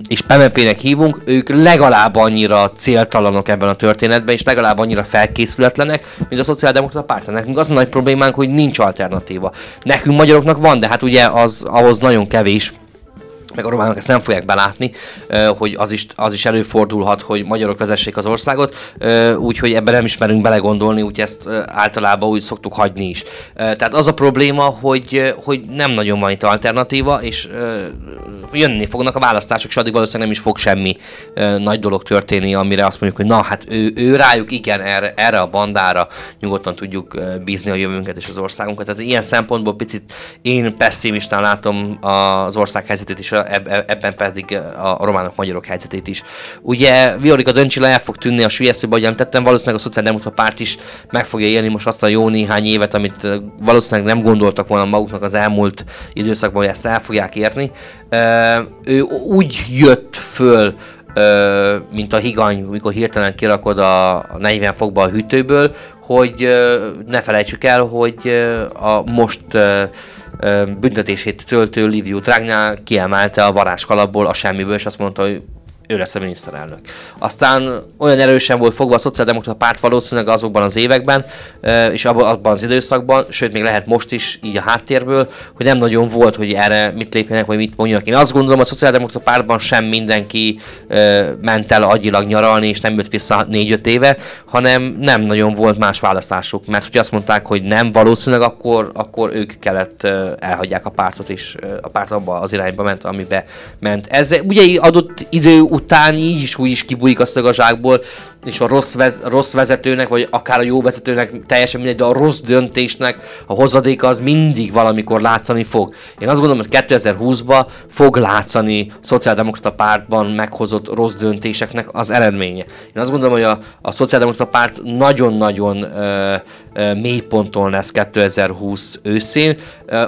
és Pemepének hívunk, ők legalább annyira céltalanok ebben a történetben, és legalább annyira felkészületlenek, mint a szociáldemokrata párt. Nekünk az a nagy problémánk, hogy nincs alternatíva. Nekünk magyaroknak van, de hát ugye az ahhoz nagyon kevés, meg a románok ezt nem fogják belátni, hogy az is, az is előfordulhat, hogy magyarok vezessék az országot, úgyhogy ebben nem is merünk belegondolni, úgyhogy ezt általában úgy szoktuk hagyni is. Tehát az a probléma, hogy, hogy nem nagyon van itt alternatíva, és jönni fognak a választások, és addig valószínűleg nem is fog semmi nagy dolog történni, amire azt mondjuk, hogy na hát ő, ő rájuk igen, erre, erre a bandára nyugodtan tudjuk bízni a jövőnket és az országunkat. Tehát ilyen szempontból picit én pessimistán látom az ország helyzetét is ebben pedig a románok, magyarok helyzetét is. Ugye Viorika Döncsila el fog tűnni a sülyezőbe, ahogy említettem, valószínűleg a Szociáldemokrata párt is meg fogja élni most azt a jó néhány évet, amit valószínűleg nem gondoltak volna maguknak az elmúlt időszakban, hogy ezt el fogják érni. Ő úgy jött föl mint a higany, mikor hirtelen kirakod a 40 fokba a hűtőből, hogy ne felejtsük el, hogy a most büntetését töltő Liviu Dragnál kiemelte a varázskalapból a semmiből, és azt mondta, hogy ő lesz a miniszterelnök. Aztán olyan erősen volt fogva a szociáldemokrata párt valószínűleg azokban az években, és abban az időszakban, sőt még lehet most is így a háttérből, hogy nem nagyon volt, hogy erre mit lépjenek, vagy mit mondjanak. Én azt gondolom, hogy a szociáldemokrata pártban sem mindenki ment el agyilag nyaralni, és nem jött vissza négy-öt éve, hanem nem nagyon volt más választásuk, mert hogy azt mondták, hogy nem valószínűleg, akkor, akkor ők kellett elhagyják a pártot, és a párt abba az irányba ment, amibe ment. Ez ugye adott idő után így is úgy is kibújik a szögazsákból, és a rossz, vez, rossz vezetőnek, vagy akár a jó vezetőnek teljesen mindegy, de a rossz döntésnek a hozadéka az mindig valamikor látszani fog. Én azt gondolom, hogy 2020-ban fog látszani a szociáldemokrata pártban meghozott rossz döntéseknek az eredménye. Én azt gondolom, hogy a, a szociáldemokrata párt nagyon-nagyon mély ponton lesz 2020 őszén.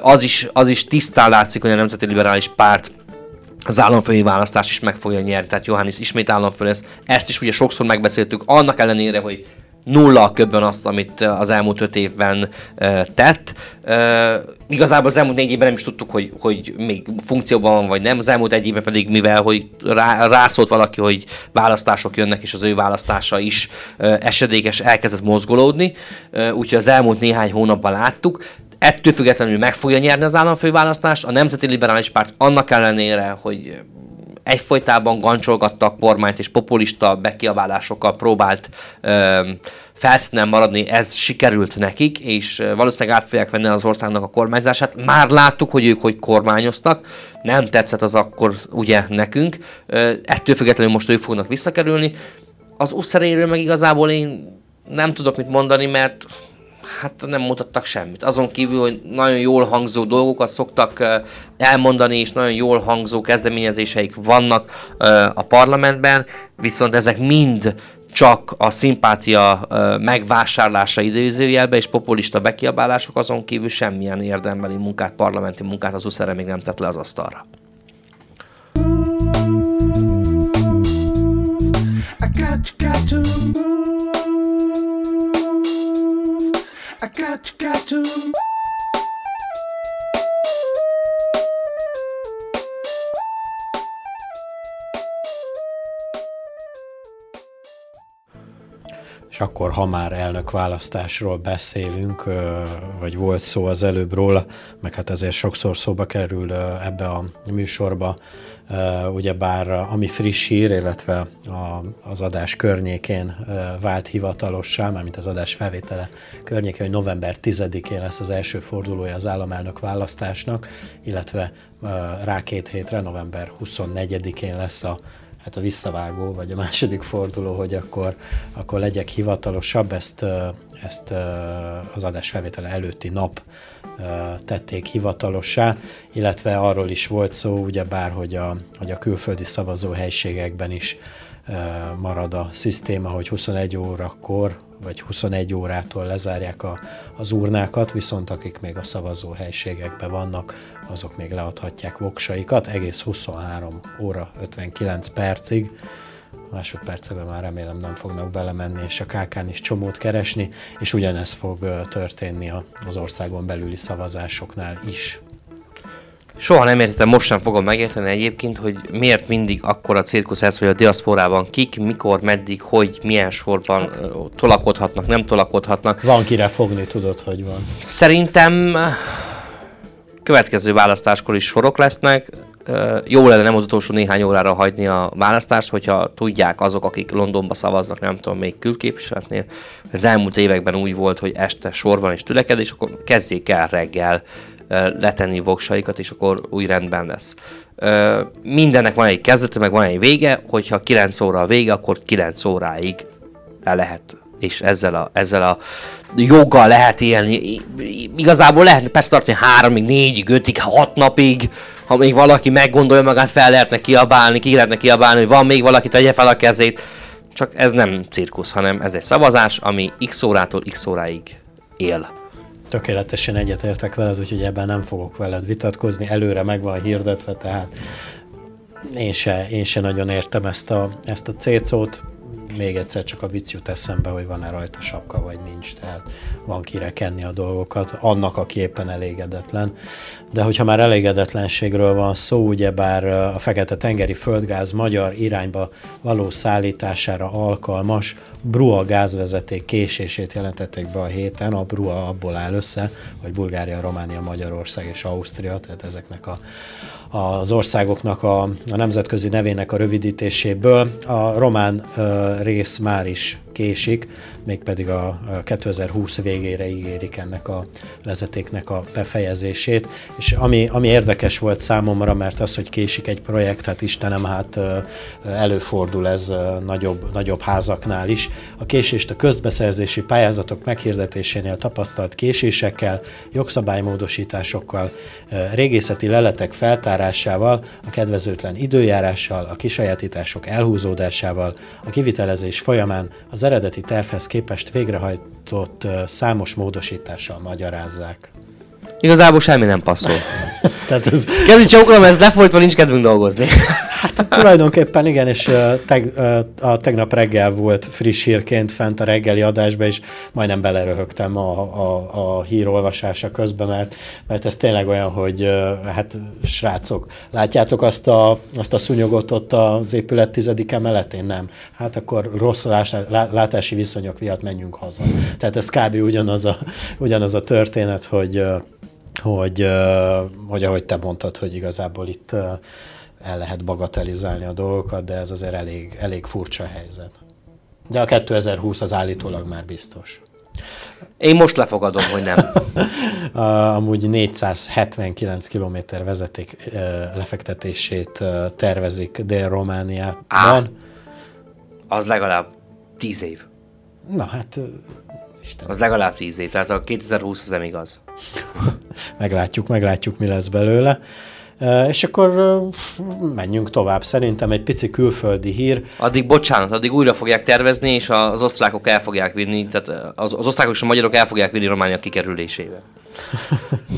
Az is, az is tisztán látszik, hogy a Nemzeti Liberális Párt az államfői választás is meg fogja nyerni, tehát Johannes ismét államfő lesz. Ezt is ugye sokszor megbeszéltük, annak ellenére, hogy nulla a köbben azt, amit az elmúlt öt évben uh, tett. Uh, igazából az elmúlt négy évben nem is tudtuk, hogy, hogy még funkcióban van, vagy nem. Az elmúlt egy évben pedig, mivel hogy rá, rászólt valaki, hogy választások jönnek, és az ő választása is uh, esedékes, elkezdett mozgolódni. Uh, úgyhogy az elmúlt néhány hónapban láttuk. Ettől függetlenül meg fogja nyerni az államfőválasztást. A Nemzeti Liberális Párt annak ellenére, hogy egyfolytában gancsolgatta a kormányt, és populista bekiabálásokkal próbált felszínen maradni, ez sikerült nekik, és valószínűleg át fogják venni az országnak a kormányzását. Már láttuk, hogy ők hogy kormányoztak, nem tetszett az akkor ugye nekünk, ettől függetlenül most ők fognak visszakerülni. Az Uszeréről meg igazából én nem tudok mit mondani, mert hát nem mutattak semmit. Azon kívül, hogy nagyon jól hangzó dolgokat szoktak elmondani, és nagyon jól hangzó kezdeményezéseik vannak a parlamentben, viszont ezek mind csak a szimpátia megvásárlása időzőjelbe és populista bekiabálások, azon kívül semmilyen érdembeli munkát, parlamenti munkát az USZERE még nem tett le az asztalra. I got, got to move. Got, got. És akkor, ha már elnök választásról beszélünk, vagy volt szó az előbb róla, meg hát ezért sokszor szóba kerül ebbe a műsorba, ugyebár ami friss hír, illetve az adás környékén vált hivatalossá, mármint az adás felvétele környékén, hogy november 10-én lesz az első fordulója az államelnök választásnak, illetve rá két hétre, november 24-én lesz a hát a visszavágó, vagy a második forduló, hogy akkor, akkor legyek hivatalosabb, ezt, ezt az adás felvétele előtti nap tették hivatalossá, illetve arról is volt szó, ugyebár, hogy a, hogy a külföldi szavazóhelységekben is marad a szisztéma, hogy 21 órakor vagy 21 órától lezárják a, az urnákat, viszont akik még a szavazó helységekben vannak, azok még leadhatják voksaikat, egész 23 óra 59 percig, másodpercekben már remélem nem fognak belemenni, és a KK-n is csomót keresni, és ugyanez fog történni az országon belüli szavazásoknál is. Soha nem értettem, most sem fogom megérteni egyébként, hogy miért mindig akkora cirkusz ez, hogy a diaszporában kik, mikor, meddig, hogy, milyen sorban hát, tolakodhatnak, nem tolakodhatnak. Van kire fogni, tudod, hogy van. Szerintem következő választáskor is sorok lesznek. Jó lenne nem az utolsó néhány órára hagyni a választást, hogyha tudják azok, akik Londonba szavaznak, nem tudom, még külképviseletnél. Az elmúlt években úgy volt, hogy este sorban is tülekedés, akkor kezdjék el reggel letenni voksaikat, és akkor új rendben lesz. Mindennek van egy kezdete, meg van egy vége, hogyha 9 óra a vége, akkor 9 óráig el lehet és ezzel a, ezzel a joggal lehet élni. Igazából lehet persze tartani háromig, négyig, ötig, hat napig, ha még valaki meggondolja magát, fel lehetne kiabálni, ki lehetne kiabálni, hogy van még valaki, tegye fel a kezét. Csak ez nem cirkusz, hanem ez egy szavazás, ami x órától x óráig él. Tökéletesen egyetértek veled, úgyhogy ebben nem fogok veled vitatkozni, előre meg van hirdetve, tehát én se, én se nagyon értem ezt a, ezt a cécót, még egyszer csak a vicc jut eszembe, hogy van-e rajta sapka, vagy nincs, tehát van kire kenni a dolgokat, annak, aki éppen elégedetlen. De hogyha már elégedetlenségről van szó, ugyebár a Fekete-tengeri földgáz magyar irányba való szállítására alkalmas Brua gázvezeték késését jelentették be a héten. A Brua abból áll össze, hogy Bulgária, Románia, Magyarország és Ausztria, tehát ezeknek a, az országoknak a, a nemzetközi nevének a rövidítéséből. A román rész már is késik, mégpedig a 2020 végére ígérik ennek a vezetéknek a befejezését. És ami, ami érdekes volt számomra, mert az, hogy késik egy projekt, hát Istenem, hát előfordul ez nagyobb, nagyobb házaknál is. A késést a közbeszerzési pályázatok meghirdetésénél tapasztalt késésekkel, jogszabálymódosításokkal, régészeti leletek feltárásával, a kedvezőtlen időjárással, a kisajátítások elhúzódásával, a kivitelezés folyamán az eredeti tervhez képest végrehajtott számos módosítással magyarázzák. Igazából semmi nem passzol. Tehát ez... Kezdj csókolom, ez lefolytva nincs kedvünk dolgozni. hát tulajdonképpen igen, és teg, a tegnap reggel volt friss hírként fent a reggeli adásba, és majdnem beleröhögtem a, a, a hírolvasása közben, mert, mert ez tényleg olyan, hogy hát srácok, látjátok azt a, azt a szunyogot ott az épület tizedik emeletén? Nem. Hát akkor rossz látási viszonyok miatt menjünk haza. Tehát ez kb. ugyanaz a, ugyanaz a történet, hogy hogy, hogy ahogy te mondtad, hogy igazából itt el lehet bagatelizálni a dolgokat, de ez azért elég, elég furcsa helyzet. De a 2020 az állítólag már biztos. Én most lefogadom, hogy nem. Amúgy 479 km vezeték lefektetését tervezik Dél-Romániában. Az legalább 10 év. Na hát Isten. Az legalább 10 év, tehát a 2020 az nem igaz. meglátjuk, meglátjuk, mi lesz belőle. És akkor menjünk tovább. Szerintem egy pici külföldi hír. Addig, bocsánat, addig újra fogják tervezni, és az osztrákok el fogják vinni, tehát az, az osztrákok és a magyarok el fogják vinni Románia kikerülésével.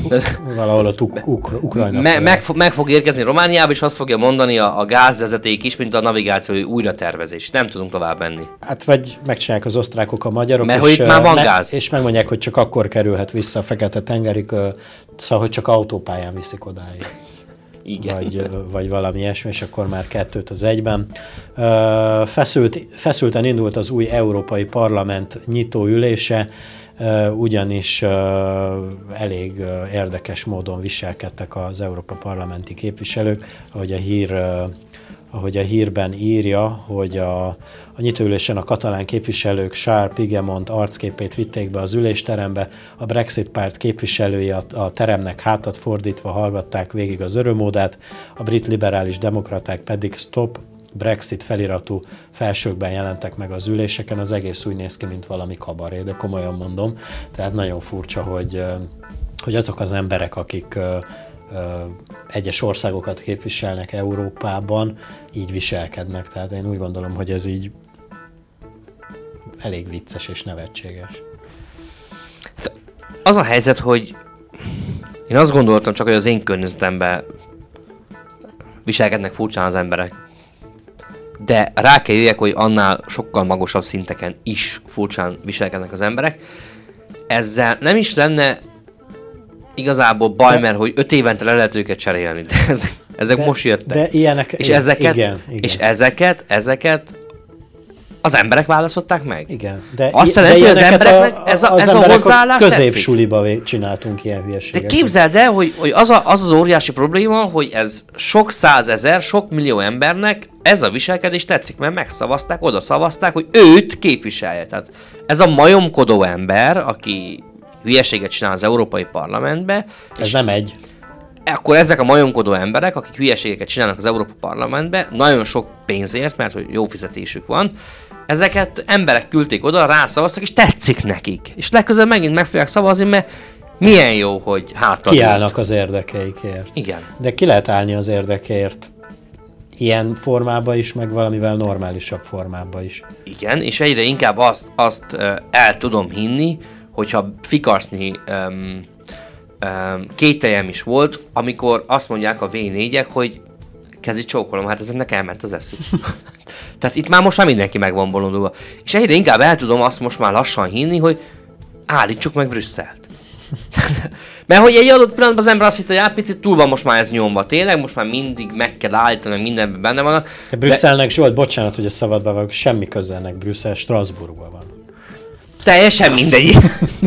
Valahol a uk- uk- Ukrajna. Me- meg, fog, meg fog érkezni Romániába, és azt fogja mondani a, a gázvezeték is, mint a navigációi újratervezés. Nem tudunk tovább menni. Hát vagy megcsinálják az osztrákok a magyarok, Mert és, hogy itt már van me- gáz. és megmondják, hogy csak akkor kerülhet vissza a Fekete-tengerig, szóval, hogy csak autópályán viszik odáig. Igen. Vagy, vagy valami ilyesmi, és akkor már kettőt az egyben. Feszült, feszülten indult az új Európai Parlament nyitó ülése, ugyanis elég érdekes módon viselkedtek az Európa Parlamenti képviselők, ahogy a hír ahogy a hírben írja, hogy a, a nyitóülésen a katalán képviselők Charles Pigemont arcképét vitték be az ülésterembe, a Brexit párt képviselői a, a teremnek hátat fordítva hallgatták végig az örömódát, a brit liberális demokraták pedig Stop Brexit feliratú felsőkben jelentek meg az üléseken, az egész úgy néz ki, mint valami kabaré, de komolyan mondom. Tehát nagyon furcsa, hogy, hogy azok az emberek, akik egyes országokat képviselnek Európában, így viselkednek. Tehát én úgy gondolom, hogy ez így elég vicces és nevetséges. Az a helyzet, hogy én azt gondoltam csak, hogy az én környezetemben viselkednek furcsán az emberek. De rá kell jöjjek, hogy annál sokkal magasabb szinteken is furcsán viselkednek az emberek. Ezzel nem is lenne igazából baj, de, mert hogy öt évente le lehet őket cserélni, de ezek, ezek de, most jöttek. De ilyenek, és ezeket, igen, igen. És ezeket, ezeket az emberek választották meg? Igen. De Azt jelenti, hogy az embereknek a, ez a, az ez a hozzáállás középsuliba csináltunk ilyen hülyeséget. De képzeld el, hogy, hogy az, a, az az óriási probléma, hogy ez sok százezer, sok millió embernek ez a viselkedés tetszik, mert megszavazták, oda szavazták, hogy őt képviselje. Tehát ez a majomkodó ember, aki hülyeséget csinál az Európai Parlamentbe. Ez nem egy. Akkor ezek a majomkodó emberek, akik hülyeségeket csinálnak az Európai Parlamentbe, nagyon sok pénzért, mert hogy jó fizetésük van, ezeket emberek küldték oda, rászavaztak, és tetszik nekik. És legközelebb megint meg fogják szavazni, mert milyen jó, hogy hátra. Kiállnak az érdekeikért. Igen. De ki lehet állni az érdekeért ilyen formába is, meg valamivel normálisabb formába is. Igen, és egyre inkább azt, azt el tudom hinni, hogyha fikarszni um, um, kételjem is volt, amikor azt mondják a V4-ek, hogy kezdi csókolom, hát ezeknek elment az eszük. Tehát itt már most már mindenki meg van bolondulva. És egyre inkább el tudom azt most már lassan hinni, hogy állítsuk meg Brüsszelt. Mert hogy egy adott pillanatban az ember azt hitte, hogy hát picit túl van most már ez nyomva. Tényleg most már mindig meg kell állítani, meg mindenben benne vannak. Te Brüsszelnek, de... Zsolt, bocsánat, hogy a szabadba vagyok, semmi közelnek Brüsszel, Strasbourgban van teljesen mindegy.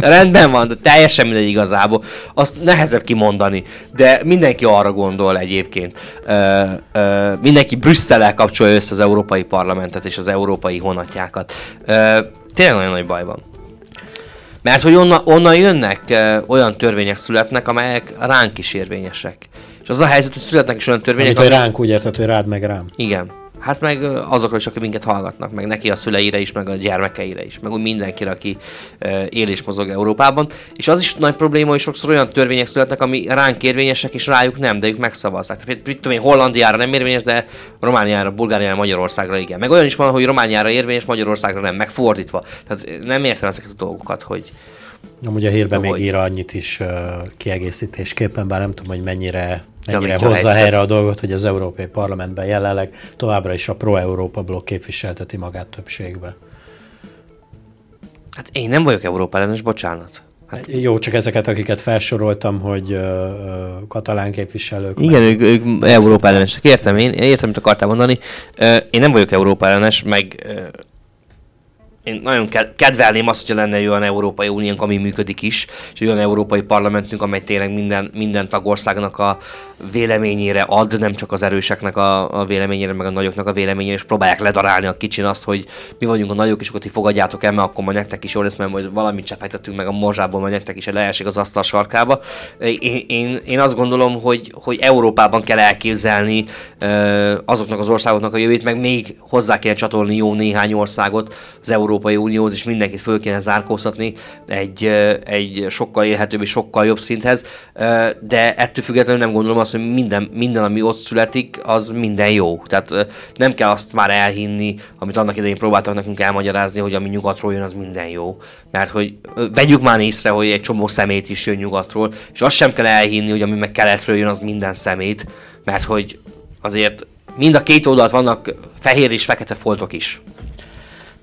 Rendben van, de teljesen mindegy igazából. Azt nehezebb kimondani. De mindenki arra gondol egyébként. Ö, ö, mindenki Brüsszellel kapcsolja össze az Európai Parlamentet és az európai honatjákat. Ö, tényleg nagyon nagy baj van. Mert hogy onna, onnan jönnek ö, olyan törvények születnek, amelyek ránk is érvényesek. És az a helyzet, hogy születnek is olyan törvények, Amit, hogy ránk úgy érted, hogy rád meg rám. Igen. Hát meg azokra is, akik minket hallgatnak, meg neki a szüleire is, meg a gyermekeire is, meg úgy mindenkire, aki él és mozog Európában. És az is nagy probléma, hogy sokszor olyan törvények születnek, ami ránk érvényesek, és rájuk nem, de ők megszavazzák. Tehát, mit tudom én, Hollandiára nem érvényes, de Romániára, Bulgáriára, Magyarországra igen. Meg olyan is van, hogy Romániára érvényes, Magyarországra nem, megfordítva. Tehát nem értem ezeket a dolgokat, hogy, Amúgy a hírben még ír annyit is uh, kiegészítésképpen, bár nem tudom, hogy mennyire mennyire hozza helyre a dolgot, hogy az Európai Parlamentben jelenleg továbbra is a pro-Európa blokk képviselteti magát többségbe. Hát én nem vagyok Európa ellenes, bocsánat. Hát... Jó, csak ezeket, akiket felsoroltam, hogy uh, katalán képviselők. Igen, meg... ők, ők Európa ellenesek. Értem, én értem, amit akartál mondani. Uh, én nem vagyok Európa ellenes, meg uh, én nagyon kedvelném azt, hogyha lenne olyan Európai Uniónk, ami működik is, és olyan Európai Parlamentünk, amely tényleg minden, minden tagországnak a véleményére ad, nem csak az erőseknek a, a véleményére, meg a nagyoknak a véleményére, és próbálják ledarálni a kicsin azt, hogy mi vagyunk a nagyok, és akkor ti fogadjátok el, mert akkor majd nektek is jó lesz, mert majd valamit csepegtetünk meg a morzsából, majd nektek is leesik az asztal sarkába. Én, én, én azt gondolom, hogy, hogy Európában kell elképzelni azoknak az országoknak a jövőt, meg még hozzá kell csatolni jó néhány országot az Euró Európai Unióhoz, és mindenkit föl kéne zárkóztatni egy, egy sokkal élhetőbb és sokkal jobb szinthez, de ettől függetlenül nem gondolom azt, hogy minden, minden, ami ott születik, az minden jó. Tehát nem kell azt már elhinni, amit annak idején próbáltak nekünk elmagyarázni, hogy ami nyugatról jön, az minden jó. Mert hogy vegyük már észre, hogy egy csomó szemét is jön nyugatról, és azt sem kell elhinni, hogy ami meg keletről jön, az minden szemét, mert hogy azért mind a két oldalt vannak fehér és fekete foltok is.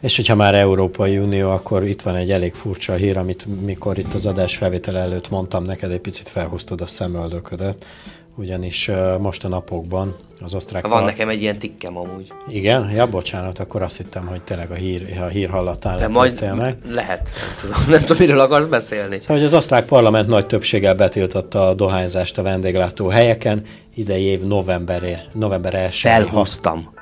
És hogyha már Európai Unió, akkor itt van egy elég furcsa hír, amit mikor itt az adás felvétel előtt mondtam neked, egy picit felhúztad a szemöldöködet, ugyanis most a napokban az osztrák... Van nekem egy ilyen tikkem amúgy. Igen? Ja, bocsánat, akkor azt hittem, hogy tényleg a hír, a hír hallatán De majd meg. lehet. Nem tudom, nem tudom, miről akarsz beszélni. Szóval, hogy az osztrák parlament nagy többséggel betiltotta a dohányzást a vendéglátó helyeken, idei év novemberé, november 1 Felhúztam.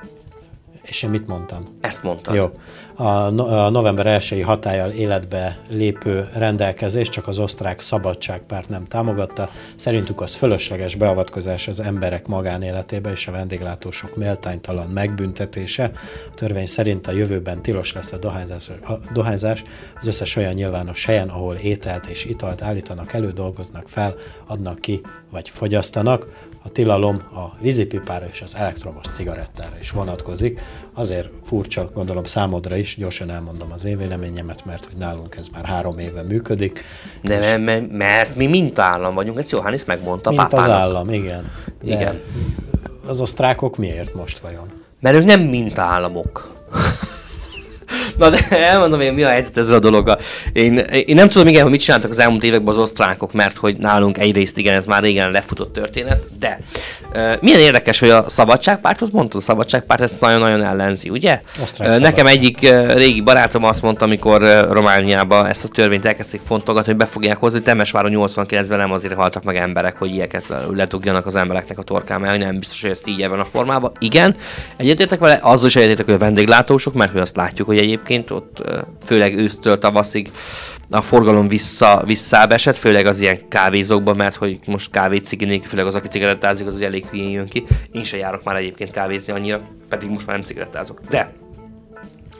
És én mit mondtam? Ezt mondtam. Jó a, november 1 hatállyal életbe lépő rendelkezés csak az osztrák szabadságpárt nem támogatta. Szerintük az fölösleges beavatkozás az emberek magánéletébe és a vendéglátósok méltánytalan megbüntetése. A törvény szerint a jövőben tilos lesz a dohányzás, a dohányzás az összes olyan nyilvános helyen, ahol ételt és italt állítanak elő, dolgoznak fel, adnak ki vagy fogyasztanak a tilalom a vízipipára és az elektromos cigarettára is vonatkozik. Azért furcsa, gondolom számodra is, gyorsan elmondom az én véleményemet, mert hogy nálunk ez már három éve működik. De és... mert, mert mi mintállam vagyunk, ezt Johannes megmondta Mint pápának. az állam, igen. De igen. Az osztrákok miért most vajon? Mert ők nem mintállamok. Na de elmondom én, mi a helyzet ezzel a dologgal. Én, én nem tudom igen, hogy mit csináltak az elmúlt években az osztrákok, mert hogy nálunk egyrészt igen, ez már régen lefutott történet, de uh, milyen érdekes, hogy a szabadságpártot mondtad, a szabadságpárt ezt nagyon-nagyon ellenzi, ugye? Osztrák Nekem egyik uh, régi barátom azt mondta, amikor uh, Romániában ezt a törvényt elkezdték fontolgatni, hogy be fogják hozni, Temesváron 89-ben nem azért haltak meg emberek, hogy ilyeket ledugjanak az embereknek a torkán, mert nem biztos, hogy ezt így ebben a formában. Igen, egyetértek vele, azzal is egyetértek, hogy a vendéglátósok, mert hogy azt látjuk, hogy egyébként egyébként, ott főleg ősztől tavaszig a forgalom vissza, visszább esett, főleg az ilyen kávézókban, mert hogy most kávé ciginék, főleg az, aki cigarettázik, az ugye elég hülyén jön ki. Én se járok már egyébként kávézni annyira, pedig most már nem cigarettázok. De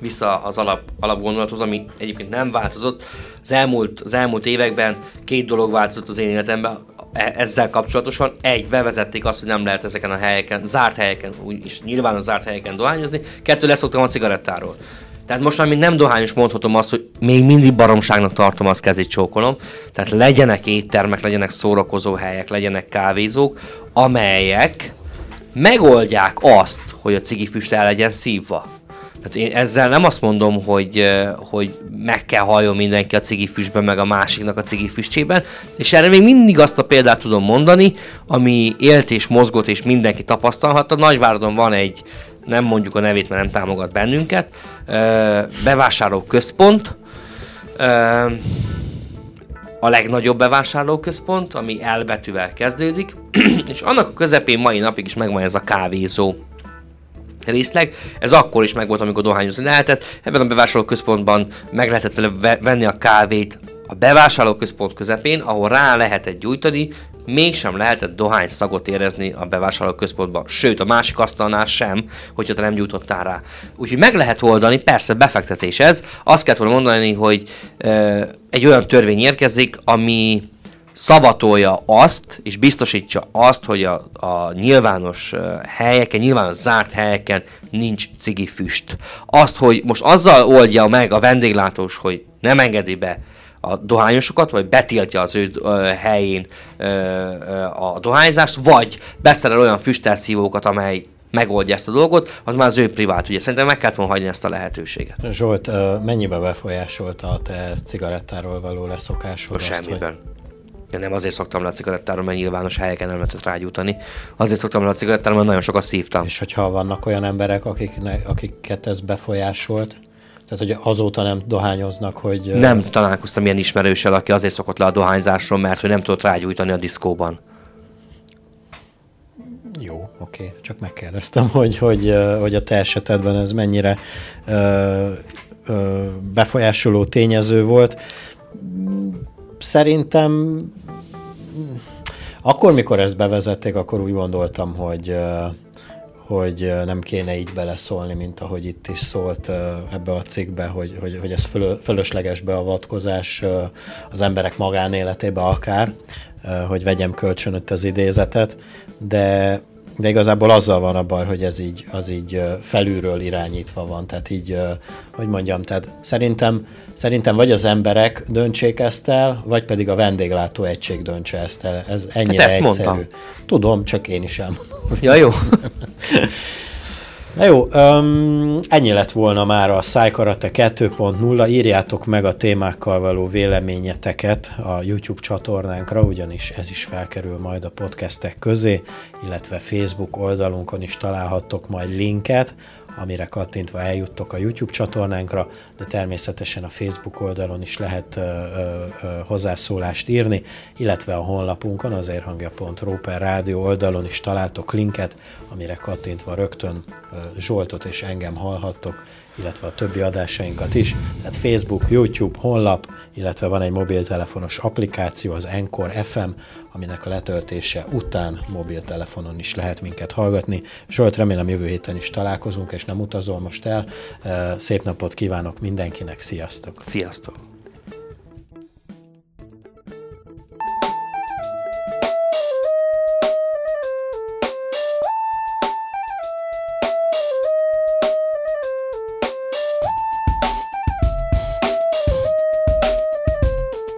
vissza az alap, alapgondolathoz, ami egyébként nem változott. Az elmúlt, az elmúlt években két dolog változott az én életemben e, ezzel kapcsolatosan. Egy, bevezették azt, hogy nem lehet ezeken a helyeken, zárt helyeken, úgy is nyilván a zárt helyeken dohányozni. Kettő, leszoktam a cigarettáról. Tehát most már, mint nem dohányos mondhatom azt, hogy még mindig baromságnak tartom, azt kezét csókolom. Tehát legyenek éttermek, legyenek szórakozó helyek, legyenek kávézók, amelyek megoldják azt, hogy a cigifüst el legyen szívva. Tehát én ezzel nem azt mondom, hogy, hogy meg kell halljon mindenki a cigifüstben, meg a másiknak a cigifüstjében, és erre még mindig azt a példát tudom mondani, ami élt és mozgott, és mindenki tapasztalhatta. Nagyváradon van egy nem mondjuk a nevét, mert nem támogat bennünket, bevásárló központ, a legnagyobb bevásárlóközpont, ami elbetűvel kezdődik, és annak a közepén mai napig is megvan ez a kávézó részleg. Ez akkor is megvolt, amikor dohányozni lehetett. Ebben a bevásárlóközpontban meg lehetett vele venni a kávét a bevásárlóközpont közepén, ahol rá lehetett gyújtani, mégsem lehetett dohány szagot érezni a bevásárlóközpontban, sőt a másik asztalnál sem, hogyha te nem gyújtottál rá. Úgyhogy meg lehet oldani, persze befektetés ez, azt kellett volna mondani, hogy ö, egy olyan törvény érkezik, ami szavatolja azt, és biztosítsa azt, hogy a, a nyilvános helyeken, nyilvános zárt helyeken nincs cigi füst. Azt, hogy most azzal oldja meg a vendéglátós, hogy nem engedi be a dohányosokat, vagy betiltja az ő ö, helyén ö, ö, a dohányzást, vagy beszerel olyan füstelszívókat, amely megoldja ezt a dolgot, az már az ő privát ugye. Szerintem meg kellett volna hagyni ezt a lehetőséget. Zsolt, mennyibe befolyásolta a te cigarettáról való leszokásod? Semmiben. Hogy... Én nem azért szoktam le a cigarettáról, mert nyilvános helyeken nem lehetett rágyújtani. Azért szoktam le a cigarettáról, mert nagyon sokat szívtam. És hogyha vannak olyan emberek, akik, akiket ez befolyásolt, tehát, hogy azóta nem dohányoznak, hogy... Nem találkoztam ilyen ismerőssel, aki azért szokott le a dohányzásról, mert hogy nem tudott rágyújtani a diszkóban. Jó, oké. Csak megkérdeztem, hogy, hogy, hogy a te esetedben ez mennyire ö, ö, befolyásoló tényező volt. Szerintem akkor, mikor ezt bevezették, akkor úgy gondoltam, hogy hogy nem kéne így beleszólni, mint ahogy itt is szólt ebbe a cikkbe, hogy, hogy, hogy ez fölö, fölösleges beavatkozás az emberek magánéletébe akár, hogy vegyem kölcsönött az idézetet, de de igazából azzal van a baj, hogy ez így, az így felülről irányítva van, tehát így, hogy mondjam, tehát szerintem, szerintem vagy az emberek döntsék ezt el, vagy pedig a vendéglátó egység döntse ezt el. Ez ennyire hát ezt egyszerű. Mondtam. Tudom, csak én is elmondom. Ja, jó. Na jó, um, ennyi lett volna már a Szájkarate 2.0. Írjátok meg a témákkal való véleményeteket a YouTube csatornánkra, ugyanis ez is felkerül majd a podcastek közé, illetve Facebook oldalunkon is találhattok majd linket, amire kattintva eljuttok a YouTube csatornánkra, de természetesen a Facebook oldalon is lehet ö, ö, hozzászólást írni, illetve a honlapunkon, az érhangja.ru per rádió oldalon is találtok linket, amire kattintva rögtön ö, Zsoltot és engem hallhattok, illetve a többi adásainkat is. Tehát Facebook, YouTube, honlap, illetve van egy mobiltelefonos applikáció, az Encore FM, aminek a letöltése után mobiltelefonon is lehet minket hallgatni. Zsolt, remélem jövő héten is találkozunk, és nem utazol most el. Szép napot kívánok mindenkinek, sziasztok! Sziasztok!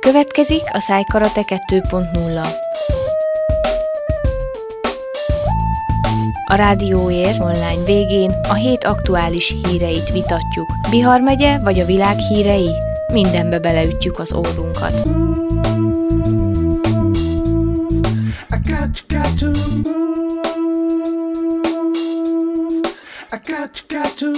Következik a Szájkarate 2.0. A Rádióér online végén a hét aktuális híreit vitatjuk. Bihar megye vagy a világ hírei? Mindenbe beleütjük az órunkat. I got, got to